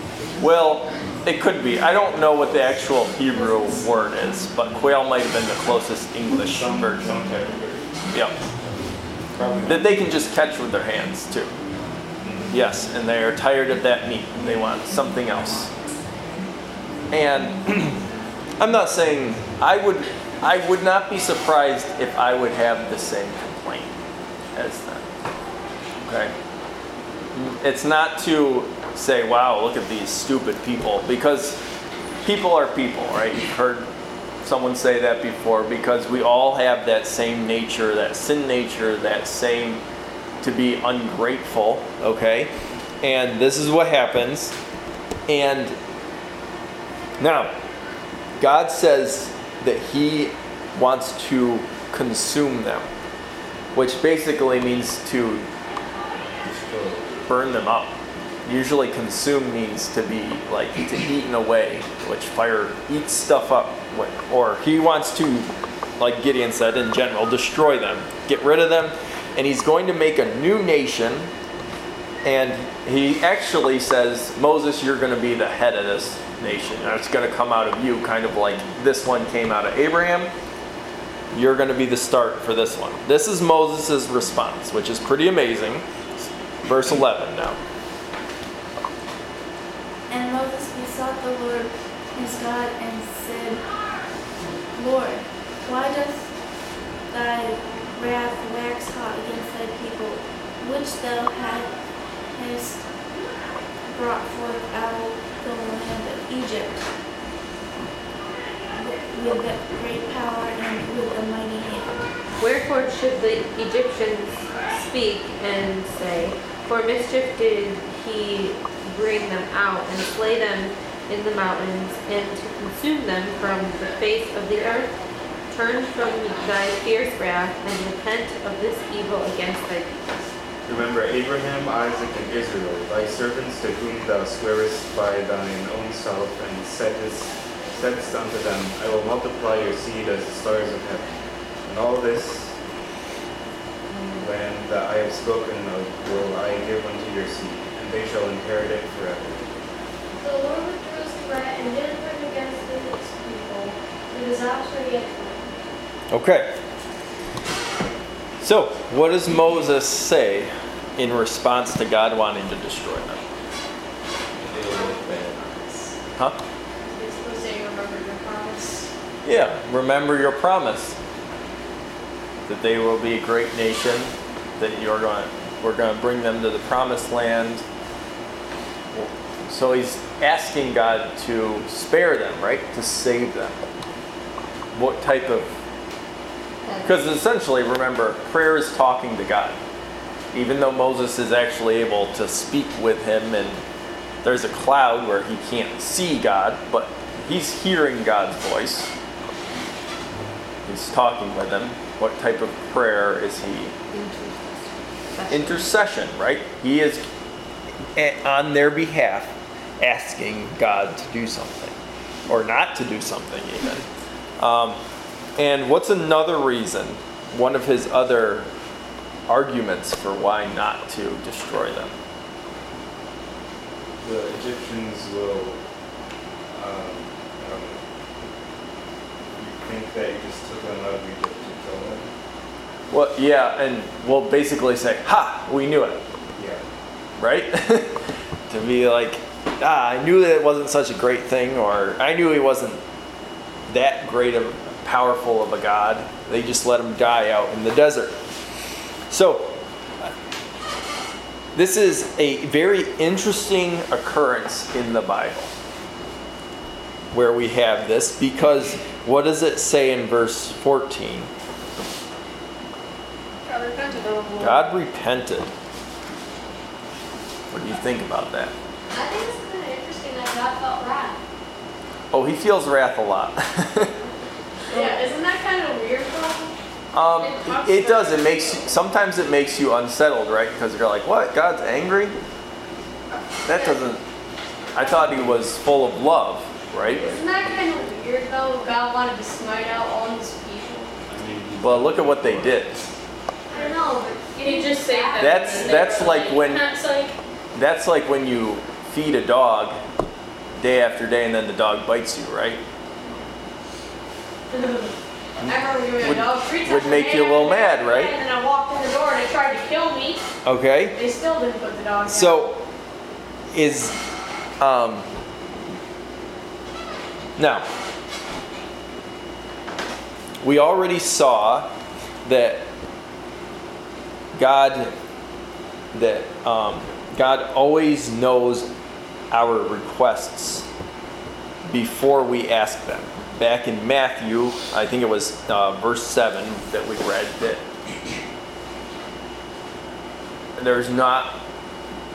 [SPEAKER 1] Well, it could be. I don't know what the actual Hebrew word is, but quail might have been the closest English
[SPEAKER 5] Some,
[SPEAKER 1] version.
[SPEAKER 5] Some type of bird.
[SPEAKER 1] Yeah. That they can just catch with their hands too. Yes, and they are tired of that meat. They want something else. And I'm not saying I would I would not be surprised if I would have the same complaint as them. Okay? It's not to say, wow, look at these stupid people, because people are people, right? You've heard someone say that before, because we all have that same nature, that sin nature, that same to be ungrateful, okay? And this is what happens. And now, God says that He wants to consume them, which basically means to burn them up. Usually, consume means to be like to eaten away, which fire eats stuff up. Or he wants to, like Gideon said in general, destroy them, get rid of them, and he's going to make a new nation. And he actually says, Moses, you're going to be the head of this nation. And it's going to come out of you, kind of like this one came out of Abraham. You're going to be the start for this one. This is Moses' response, which is pretty amazing. Verse 11 now.
[SPEAKER 3] And Moses besought the Lord his God and said, Lord, why does thy wrath wax hot against thy people, which thou hast brought forth out of the land of Egypt with great power and with a mighty hand?
[SPEAKER 4] Wherefore should the Egyptians speak and say, For mischief did he bring them out and slay them in the mountains, and to consume them from the face of the earth? Turn from thy fierce wrath and repent of this evil against thy people.
[SPEAKER 5] Remember Abraham, Isaac, and Israel, thy servants to whom thou swearest by thine own self, and saidst, saidst unto them, I will multiply your seed as the stars of heaven. And all this, when that I have spoken of, will I give unto your seed, and they shall inherit it forever.
[SPEAKER 6] The Lord withdrew his threat and did bring against his people the disaster he.
[SPEAKER 1] Okay. So, what does Moses say in response to God wanting to destroy them? Huh?
[SPEAKER 2] Basically saying, remember your promise.
[SPEAKER 1] Yeah, remember your promise that they will be a great nation, that you're going we're going to bring them to the promised land. So he's asking God to spare them, right? To save them. What type of because essentially, remember, prayer is talking to God. Even though Moses is actually able to speak with him, and there's a cloud where he can't see God, but he's hearing God's voice. He's talking with him. What type of prayer is he? Intercession, right? He is eh, on their behalf asking God to do something, or not to do something, even. Um, and what's another reason? One of his other arguments for why not to destroy them.
[SPEAKER 5] The Egyptians will, um, I you think that you just took them out of Egypt to kill them?
[SPEAKER 1] Well, yeah, and we'll basically say, "Ha, we knew it,"
[SPEAKER 5] Yeah.
[SPEAKER 1] right? to be like, "Ah, I knew that it wasn't such a great thing," or "I knew he wasn't that great of powerful of a god." They just let him die out in the desert. So, this is a very interesting occurrence in the Bible where we have this because what does it say in verse 14?
[SPEAKER 2] God repented.
[SPEAKER 1] God repented. What do you think about that?
[SPEAKER 6] I think it's kind of interesting that God felt wrath.
[SPEAKER 1] Oh, he feels wrath a lot.
[SPEAKER 2] Yeah, isn't that kind of weird though?
[SPEAKER 1] um, it does. It makes you, sometimes it makes you unsettled, right? Because you're like, what? God's angry? That doesn't. I thought he was full of love. right?
[SPEAKER 6] Isn't that kind of weird though? God wanted to smite out all these people.
[SPEAKER 5] I
[SPEAKER 1] But look at what they did.
[SPEAKER 6] I don't know, but
[SPEAKER 2] He just saved them.
[SPEAKER 1] That's- that's like when-
[SPEAKER 2] That's like,
[SPEAKER 1] That's like when you feed a dog day after day and then the dog bites you, right?
[SPEAKER 6] I remember giving a
[SPEAKER 1] Would- would make you a little mad, right?
[SPEAKER 6] And then I walked in the door and they tried to kill me.
[SPEAKER 1] Okay.
[SPEAKER 6] They still didn't put the dog.
[SPEAKER 1] So, is um, now we already saw that God that um, God always knows our requests before we ask them. Back in Matthew, I think it was uh, verse seven that we read that there's not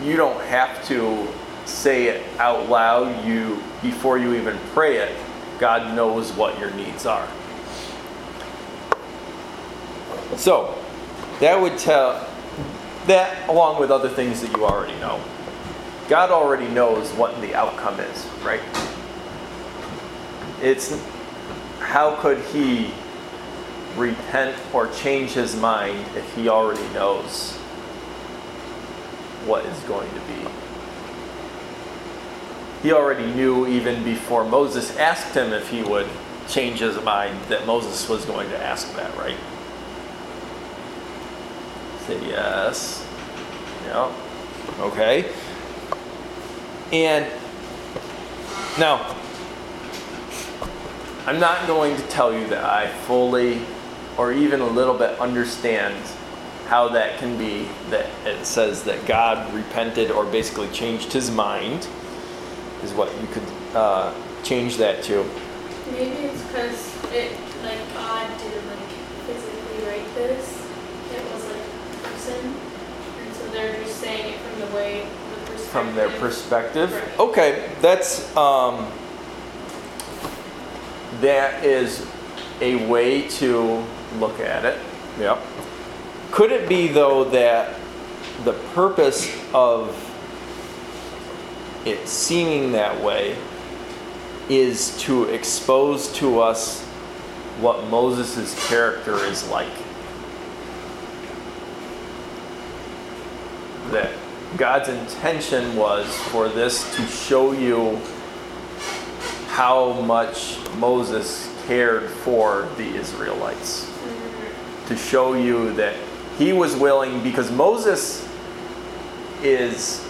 [SPEAKER 1] you don't have to say it out loud you before you even pray it god knows what your needs are so that would tell that along with other things that you already know god already knows what the outcome is right it's how could he repent or change his mind if he already knows what is going to be. He already knew even before Moses asked him if he would change his mind that Moses was going to ask that, right? Say yes. Yeah. Okay. And now, I'm not going to tell you that I fully or even a little bit understand how that can be that it says that God repented or basically changed his mind, is what you could uh, change that to.
[SPEAKER 2] maybe it's because it, like, God didn't, like, physically write this. It was, like, a person. And so they're just saying it from the way.
[SPEAKER 1] From their perspective, okay, that's um, that is a way to look at it. Yep. Could it be though that the purpose of it seeming that way is to expose to us what Moses' character is like? That God's intention was for this to show you how much Moses cared for the Israelites. To show you that he was willing, because Moses is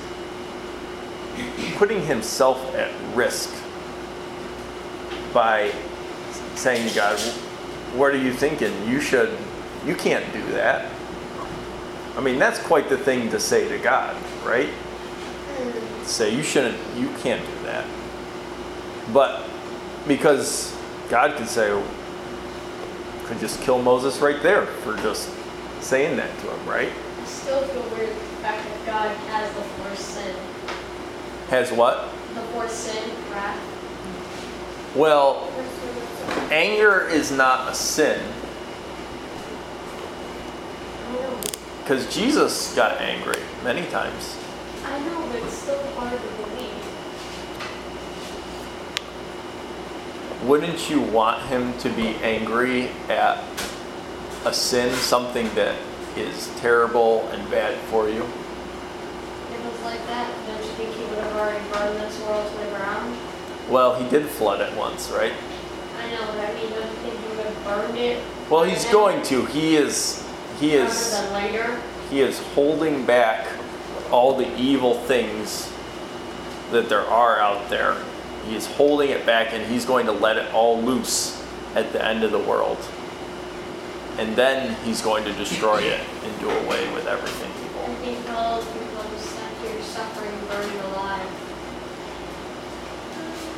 [SPEAKER 1] putting himself at risk by saying to God, What are you thinking? You should, you can't do that. I mean, that's quite the thing to say to God, right? Say, you shouldn't, you can't do that. But because God could say, could just kill Moses right there for just saying that to him, right?
[SPEAKER 6] I still feel weird the fact that God has the fourth sin.
[SPEAKER 1] Has what?
[SPEAKER 6] The fourth sin, wrath.
[SPEAKER 1] Well, anger is not a sin
[SPEAKER 6] I know,
[SPEAKER 1] because Jesus got angry many times.
[SPEAKER 6] I know, but it's still hard to believe.
[SPEAKER 1] Wouldn't you want him to be angry at a sin, something that is terrible and bad for you?
[SPEAKER 6] If it was like that, don't you think he would have already burned this world to the ground?
[SPEAKER 1] Well, he did flood it once, right?
[SPEAKER 6] I know, but I mean, don't you think he would have burned it?
[SPEAKER 1] Well, he's going to. He is he is
[SPEAKER 6] later?
[SPEAKER 1] he is holding back all the evil things that there are out there. He is holding it back and he's going to let it all loose at the end of the world. And then he's going to destroy it and do away with everything
[SPEAKER 6] I
[SPEAKER 1] evil.
[SPEAKER 6] think all people just here suffering, burning alive.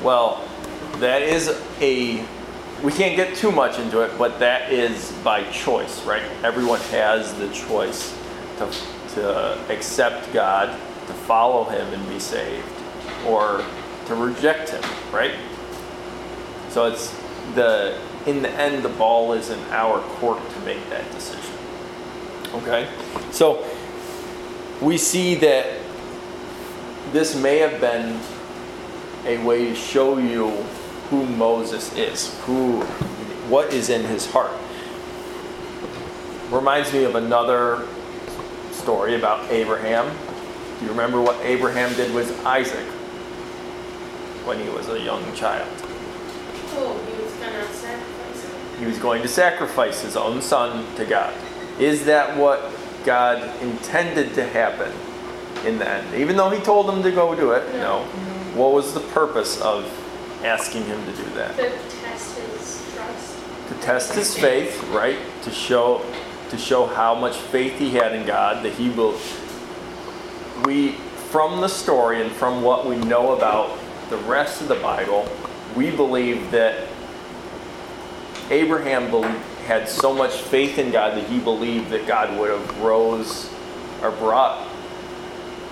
[SPEAKER 1] Well, that is a we can't get too much into it, but that is by choice, right? Everyone has the choice to, to accept God, to follow Him and be saved, or to reject Him, right? So it's the in the end, the ball is in our court to make that decision. Okay, so we see that this may have been a way to show you who Moses is, who, what is in his heart. Reminds me of another story about Abraham. Do you remember what Abraham did with Isaac when he was a young child?
[SPEAKER 6] Oh, he was gonna sacrifice him.
[SPEAKER 1] He was going to sacrifice his own son to God. Is that what God intended to happen in the end? Even though he told him to go do it, no. What was the purpose of asking him to do that?
[SPEAKER 6] To test his trust.
[SPEAKER 1] To test his faith, right? To show to show how much faith he had in God that he will we from the story and from what we know about the rest of the Bible, we believe that Abraham bel- had so much faith in God that he believed that God would have rose or brought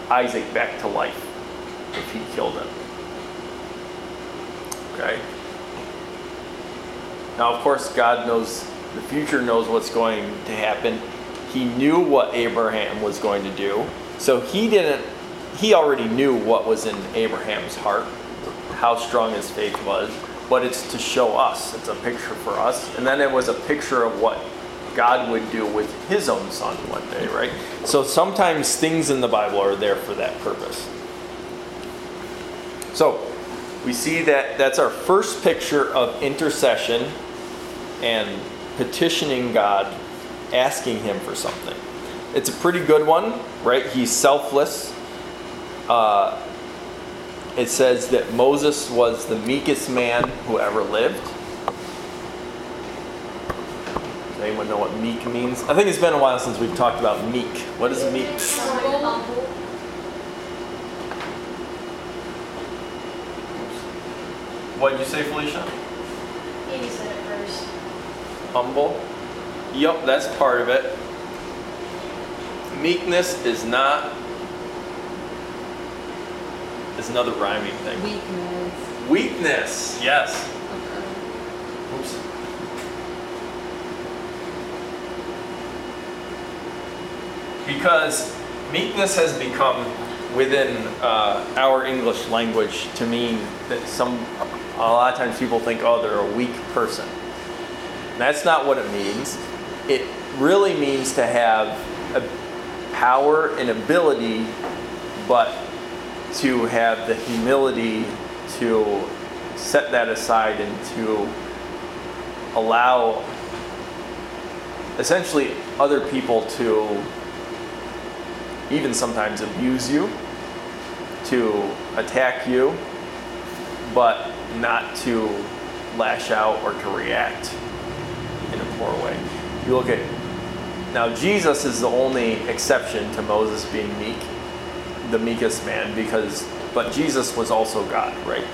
[SPEAKER 1] Isaac back to life if he killed him. Okay? Now, of course, God knows the future, knows what's going to happen. He knew what Abraham was going to do. So he didn't, he already knew what was in Abraham's heart, how strong his faith was. But it's to show us, it's a picture for us. And then it was a picture of what God would do with his own son one day, right? So sometimes things in the Bible are there for that purpose. So we see that that's our first picture of intercession and petitioning God, asking Him for something. It's a pretty good one, right? He's selfless. Uh, it says that Moses was the meekest man who ever lived. Does anyone know what meek means? I think it's been a while since we've talked about meek. What is meek? What did you say, Felicia?
[SPEAKER 6] He said it first.
[SPEAKER 1] humble. Yep, that's part of it. Meekness is not is another rhyming thing.
[SPEAKER 4] Weakness.
[SPEAKER 1] Weakness, yes. Oops. Because meekness has become within uh, our English language to mean that some a lot of times people think, oh, they're a weak person. That's not what it means. It really means to have a power and ability, but to have the humility to set that aside and to allow essentially other people to even sometimes abuse you, to attack you, but not to lash out or to react in a poor way. You look at now Jesus is the only exception to Moses being meek, the meekest man, because but Jesus was also God, right?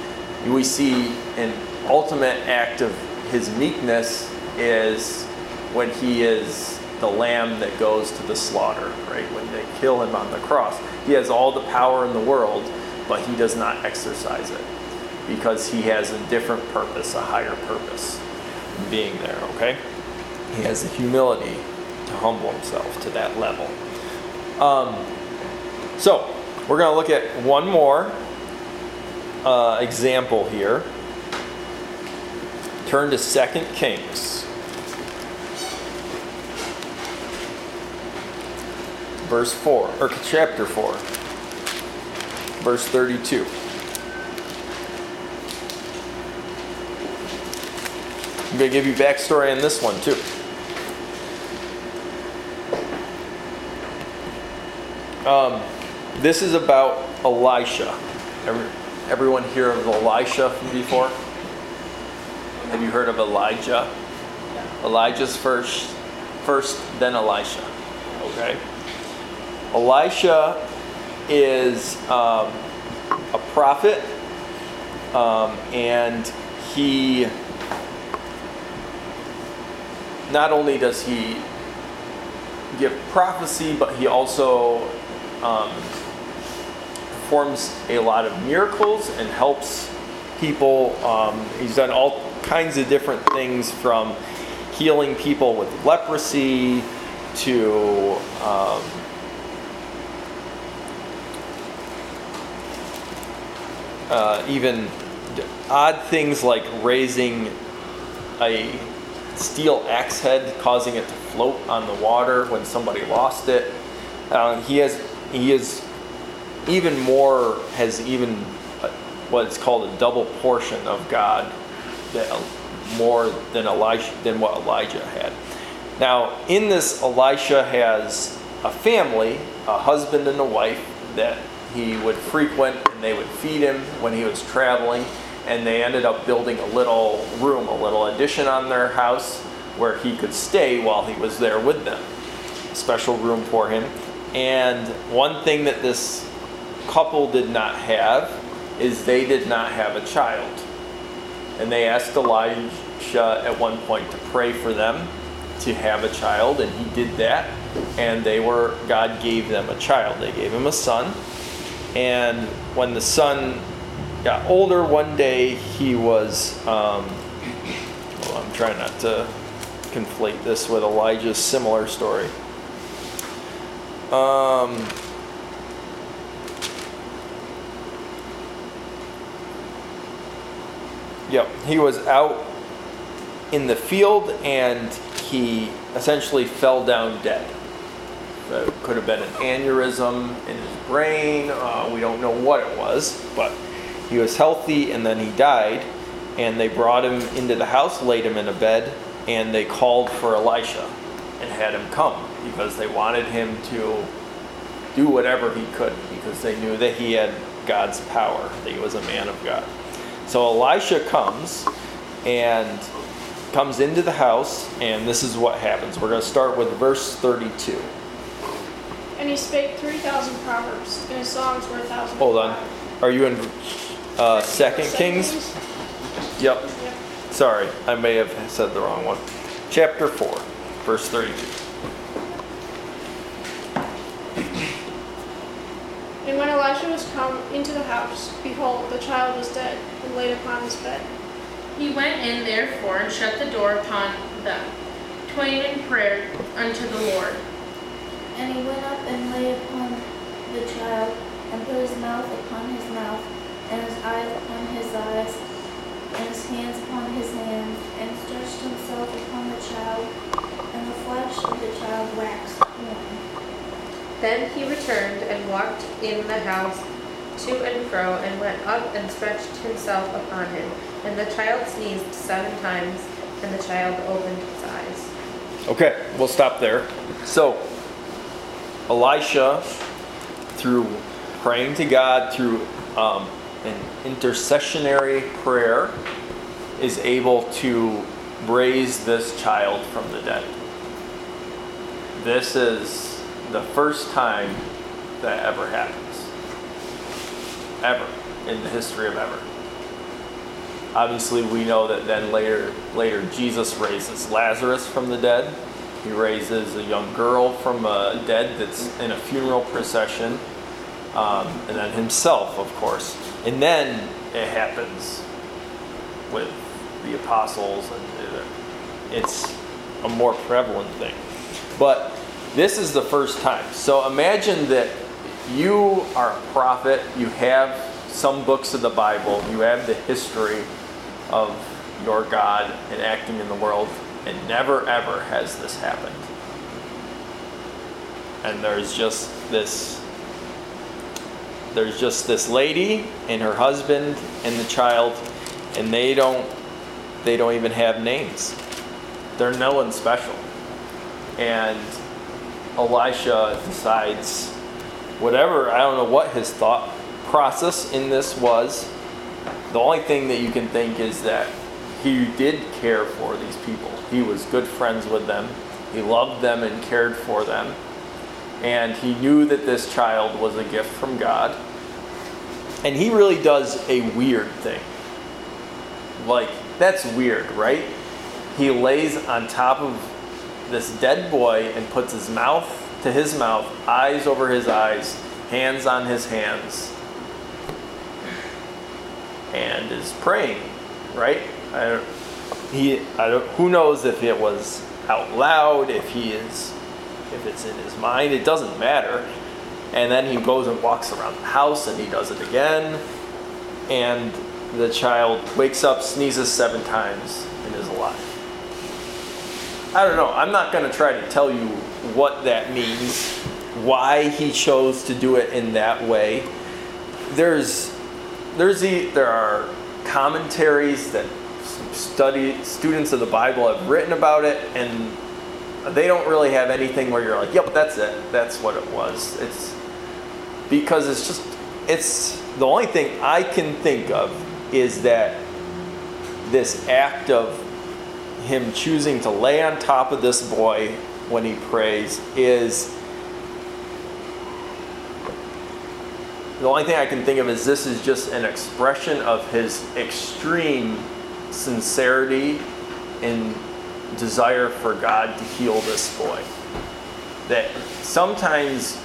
[SPEAKER 1] We see an ultimate act of his meekness is when he is the lamb that goes to the slaughter, right? When they kill him on the cross. He has all the power in the world, but he does not exercise it because he has a different purpose, a higher purpose being there, okay? He has the humility to humble himself to that level. Um, so, we're going to look at one more uh, example here. Turn to 2 Kings. Verse 4, or chapter 4, verse 32. Going to give you backstory on this one too. Um, this is about Elisha. Every, everyone hear of Elisha from before? Have you heard of Elijah? Elijah's first, first, then Elisha. Okay. Elisha is um, a prophet, um, and he not only does he give prophecy, but he also um, performs a lot of miracles and helps people. Um, he's done all kinds of different things from healing people with leprosy to um, uh, even odd things like raising a steel axe head, causing it to float on the water when somebody lost it. Uh, he has he is even more has even uh, what's called a double portion of God that uh, more than Elijah than what Elijah had. Now, in this, Elisha has a family, a husband and a wife that he would frequent, and they would feed him when he was traveling. And they ended up building a little room, a little addition on their house where he could stay while he was there with them. A special room for him. And one thing that this couple did not have is they did not have a child. And they asked Elijah at one point to pray for them to have a child, and he did that. And they were, God gave them a child. They gave him a son. And when the son got older, one day he was, um, well, I'm trying not to conflate this with Elijah's similar story. Um, Yep, he was out in the field and he essentially fell down dead. It could have been an aneurysm in his brain. Uh, we don't know what it was, but he was healthy and then he died. And they brought him into the house, laid him in a bed, and they called for Elisha and had him come because they wanted him to do whatever he could because they knew that he had God's power, that he was a man of God. So Elisha comes and comes into the house, and this is what happens. We're going to start with verse 32.
[SPEAKER 2] And he spake 3,000 proverbs, and his songs were a thousand.
[SPEAKER 1] Hold on. Are you in uh, Second Kings? Yep.
[SPEAKER 2] Yep.
[SPEAKER 1] Sorry, I may have said the wrong one. Chapter 4, verse 32.
[SPEAKER 2] And when Elisha was come into the house, behold, the child was dead, and laid upon his bed.
[SPEAKER 7] He went in therefore and shut the door upon them, twain in prayer unto the Lord.
[SPEAKER 3] And he went up and lay upon the child, and put his mouth upon his mouth, and his eyes upon his eyes, and his hands upon his hands, and stretched himself upon the child, and the flesh of the child waxed warm.
[SPEAKER 4] Then he returned and walked in the house to and fro, and went up and stretched himself upon him. And the child sneezed seven times, and the child opened his eyes.
[SPEAKER 1] Okay, we'll stop there. So, Elisha, through praying to God, through um, an intercessionary prayer, is able to raise this child from the dead. This is the first time that ever happens. Ever in the history of ever. Obviously, we know that then later, later Jesus raises Lazarus from the dead. He raises a young girl from a dead that's in a funeral procession, um, and then himself, of course. And then it happens with the apostles, and it's a more prevalent thing. But this is the first time. So imagine that you are a prophet, you have some books of the Bible, you have the history of your God and acting in the world, and never ever has this happened. And there's just this there's just this lady and her husband and the child and they don't they don't even have names. They're no one special. And Elisha decides whatever, I don't know what his thought process in this was. The only thing that you can think is that he did care for these people. He was good friends with them. He loved them and cared for them. And he knew that this child was a gift from God. And he really does a weird thing. Like, that's weird, right? He lays on top of this dead boy and puts his mouth to his mouth, eyes over his eyes, hands on his hands, and is praying, right? I he, I who knows if it was out loud, if he is, if it's in his mind, it doesn't matter. And then he goes and walks around the house and he does it again. and the child wakes up, sneezes seven times, and is alive. I don't know. I'm not going to try to tell you what that means, why he chose to do it in that way. There's, there's the, there are commentaries that study students of the Bible have written about it, and they don't really have anything where you're like, "Yep, that's it. That's what it was." It's because it's just it's the only thing I can think of is that this act of him choosing to lay on top of this boy when he prays is the only thing I can think of is this is just an expression of his extreme sincerity and desire for God to heal this boy. That sometimes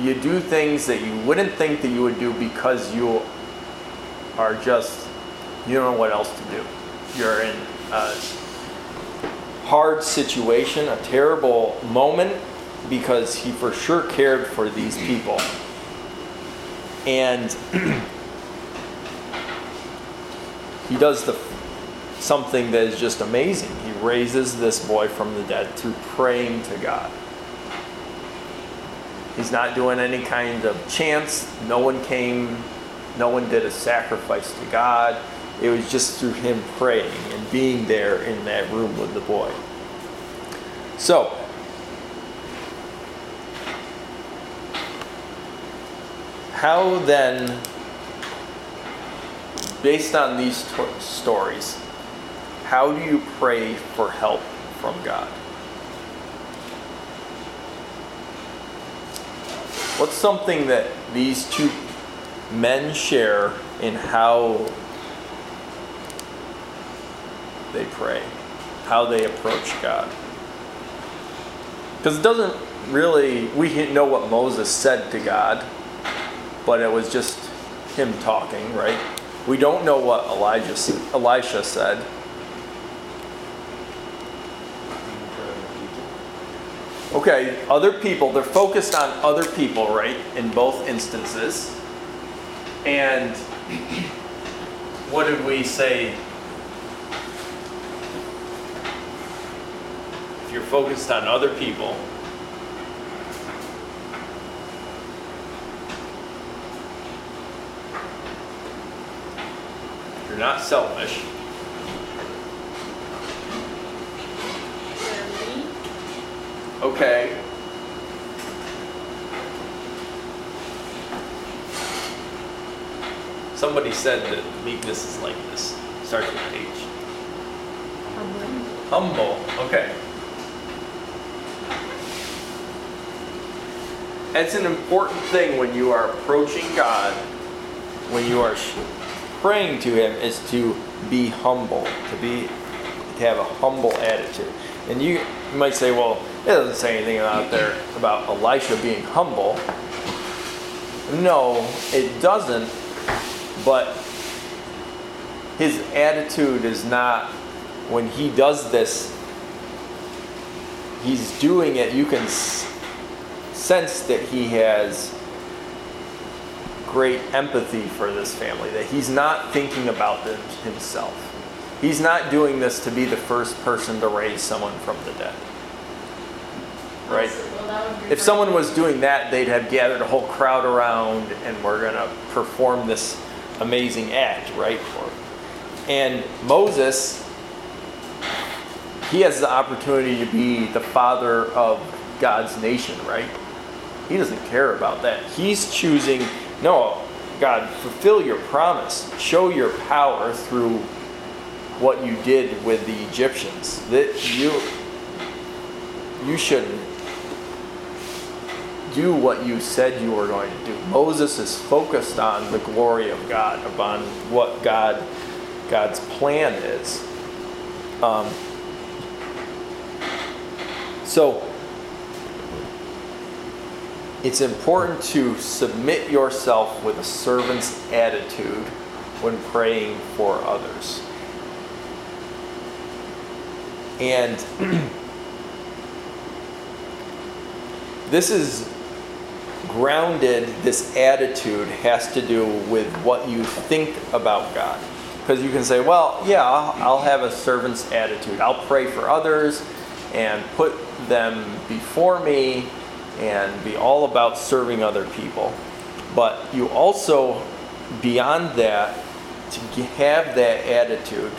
[SPEAKER 1] you do things that you wouldn't think that you would do because you are just, you don't know what else to do. You're in a hard situation, a terrible moment, because he for sure cared for these people. And he does the something that is just amazing. Raises this boy from the dead through praying to God. He's not doing any kind of chance. No one came, no one did a sacrifice to God. It was just through him praying and being there in that room with the boy. So, how then, based on these to- stories, how do you pray for help from God? What's something that these two men share in how they pray, how they approach God? Because it doesn't really, we know what Moses said to God, but it was just him talking, right? We don't know what Elijah, Elisha said. Okay, other people, they're focused on other people, right? In both instances. And what did we say? If you're focused on other people, you're not selfish. Okay. Somebody said that meekness is like this. Starts with H. Humble. Humble, okay. It's an important thing when you are approaching God, when you are praying to Him, is to be humble, to be to have a humble attitude. And you, might say, well, it doesn't say anything out there about Elisha being humble. No, it doesn't. But his attitude is not, when he does this, he's doing it, you can sense that he has great empathy for this family, that he's not thinking about them himself. He's not doing this to be the first person to raise someone from the dead. Right?
[SPEAKER 6] Well, that would be
[SPEAKER 1] If someone was doing that, they'd have gathered a whole crowd around and we're going to perform this amazing act, right? And Moses, he has the opportunity to be the father of God's nation, right? He doesn't care about that. He's choosing, no, God, fulfill your promise. Show your power through what you did with the Egyptians. That you you should do what you said you were going to do. Moses is focused on the glory of God, upon what God God's plan is. Um, so it's important to submit yourself with a servant's attitude when praying for others. And this is grounded, this attitude has to do with what you think about God. Because you can say, well, yeah, I'll, have a servant's attitude. I'll pray for others and put them before me and be all about serving other people. But you also, beyond that, to have that attitude,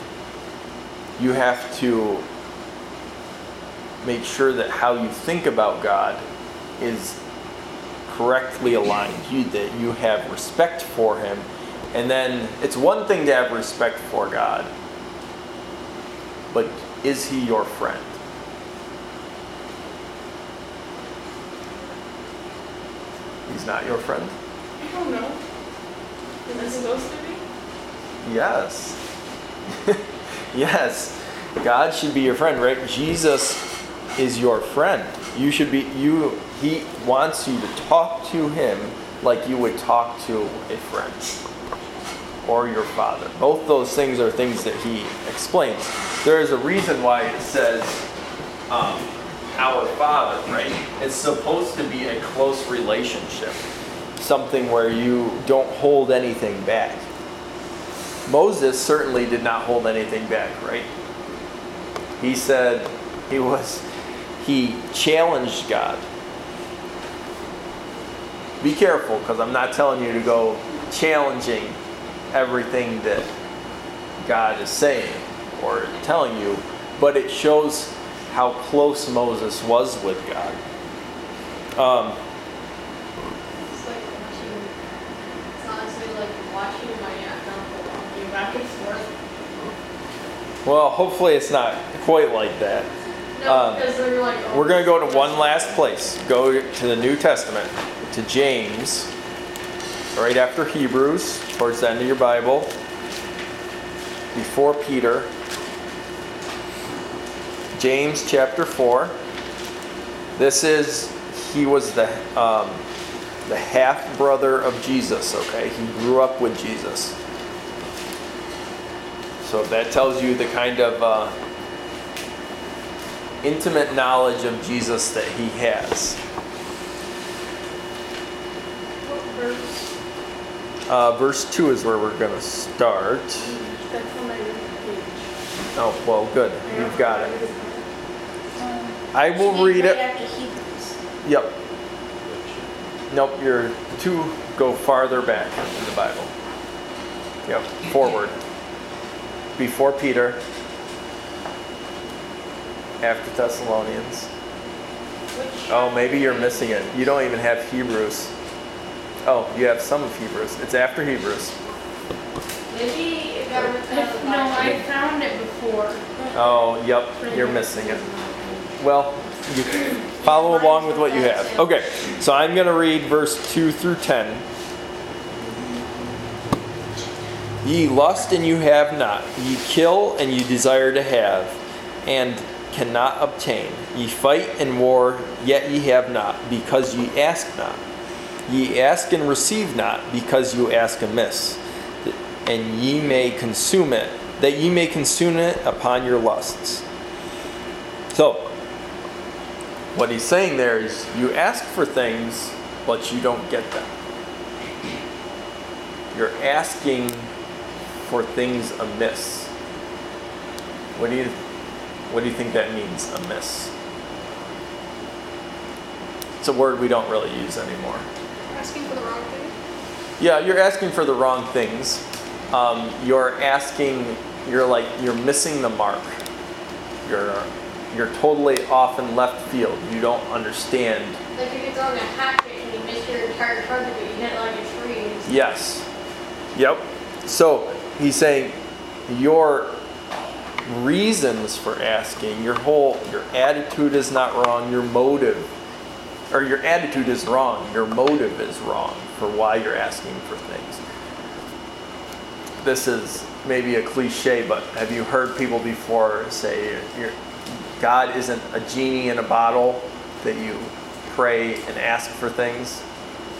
[SPEAKER 1] you have to make sure that how you think about God is correctly aligned. You, that you have respect for Him. And then it's one thing to have respect for God, but is He your friend? He's not your friend?
[SPEAKER 2] I don't know. Is it supposed to be?
[SPEAKER 1] Yes. yes. God should be your friend, right? Jesus is your friend. You should be you he wants you to talk to him like you would talk to a friend or your father. Both those things are things that he explains. There is a reason why it says um, our father, right? It's supposed to be a close relationship, something where you don't hold anything back. Moses certainly did not hold anything back, right? He said he was he challenged God. Be careful because I'm not telling you to go challenging everything that God is saying or telling you, but it shows how close Moses was with God. Um,
[SPEAKER 6] It's like watching, it's honestly like watching my aunt and uncle walking back and forth.
[SPEAKER 1] well, hopefully it's not quite like that.
[SPEAKER 6] No, because they're like. oh,
[SPEAKER 1] We're going to go to one last place. Go to the New Testament, to James, right after Hebrews, towards the end of your Bible, before Peter. James chapter 4. This is, he was the, um, the half brother of Jesus, okay? He grew up with Jesus. So that tells you the kind of. Uh, intimate knowledge of Jesus that he has.
[SPEAKER 2] Verse?
[SPEAKER 1] Uh, verse 2 is where we're going to start.
[SPEAKER 2] That's on my page.
[SPEAKER 1] Oh, well, good. You've got it. I will read it. Yep. Nope, you're two go farther back in the Bible. Yep, forward. Before Peter, after Thessalonians. Oh, maybe you're missing it. You don't even have Hebrews. Oh, you have some of Hebrews. It's after Hebrews.
[SPEAKER 6] Maybe it got ripped out of the
[SPEAKER 7] No, I found it before.
[SPEAKER 1] Oh, yep, you're missing it. Well, you follow along with what you have. Okay, so I'm going to read verse 2 through 10. Ye lust and you have not. Ye kill and you desire to have, and cannot obtain. Ye fight and war, yet ye have not, because ye ask not. Ye ask and receive not, because you ask amiss, and ye may consume it, that ye may consume it upon your lusts. So, what he's saying there is you ask for things, but you don't get them. You're asking for things amiss. What do you what do you think that means, amiss? It's a word we don't really use anymore.
[SPEAKER 2] Asking for the wrong thing?
[SPEAKER 1] Yeah, you're asking for the wrong things. Um, you're asking, you're like, you're missing the mark. You're, you're totally off in left field. You don't understand.
[SPEAKER 6] Like if you're throwing a hatchet and you miss your entire target, but you hit like a tree.
[SPEAKER 1] Yes. Yep. So he's saying your reasons for asking, your whole, your attitude is not wrong, your motive, or your attitude is wrong, your motive is wrong for why you're asking for things. This is maybe a cliche, but have you heard people before say, God isn't a genie in a bottle that you pray and ask for things?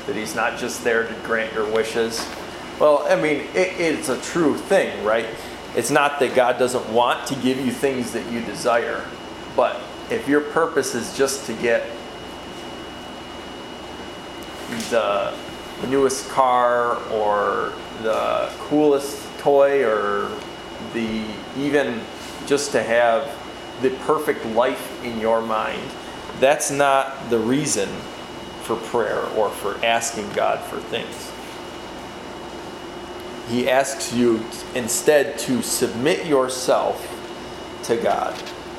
[SPEAKER 1] That he's not just there to grant your wishes? Well, I mean, it, it's a true thing, right? It's not that God doesn't want to give you things that you desire, but if your purpose is just to get the newest car or the coolest toy or the even just to have the perfect life in your mind. That's not the reason for prayer or for asking God for things. He asks you instead to submit yourself to God,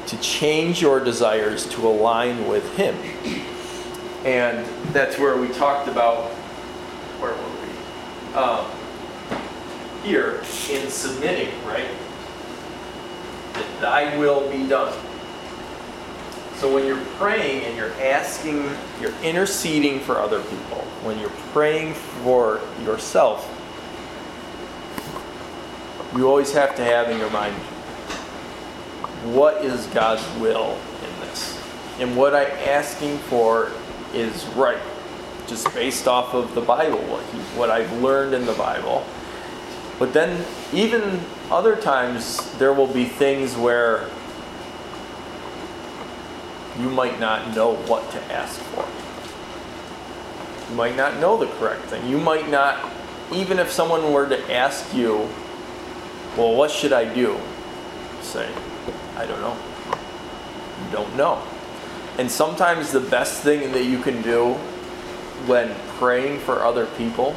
[SPEAKER 1] to change your desires to align with Him. And that's where we talked about, where were we? Um, here in submitting, right? That thy will be done. So when you're praying and you're asking, you're interceding for other people, when you're praying for yourself, you always have to have in your mind what is God's will in this? And what I'm asking for is right, just based off of the Bible, what, I've learned in the Bible. But then, even other times, there will be things where you might not know what to ask for. You might not know the correct thing. You might not, even if someone were to ask you, well, what should I do? Say, I don't know. Don't know. And sometimes the best thing that you can do when praying for other people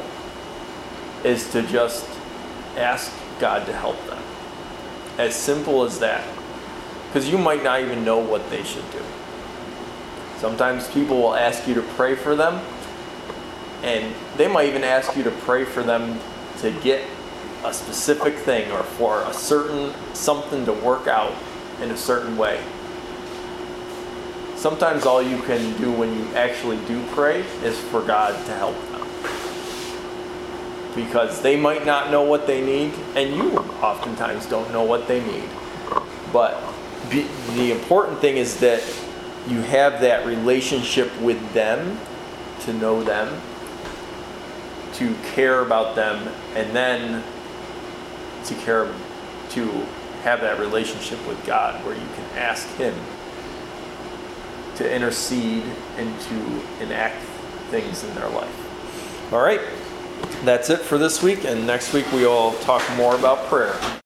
[SPEAKER 1] is to just ask God to help them. As simple as that. Because you might not even know what they should do. Sometimes people will ask you to pray for them, and they might even ask you to pray for them to get a specific thing or for a certain something to work out in a certain way. Sometimes all you can do when you actually do pray is for God to help them. Because they might not know what they need, and you oftentimes don't know what they need. But be, the important thing is that you have that relationship with them, to know them, to care about them, and then to care to have that relationship with God where you can ask Him to intercede and to enact things in their life. All right, that's it for this week, and next week we will talk more about prayer.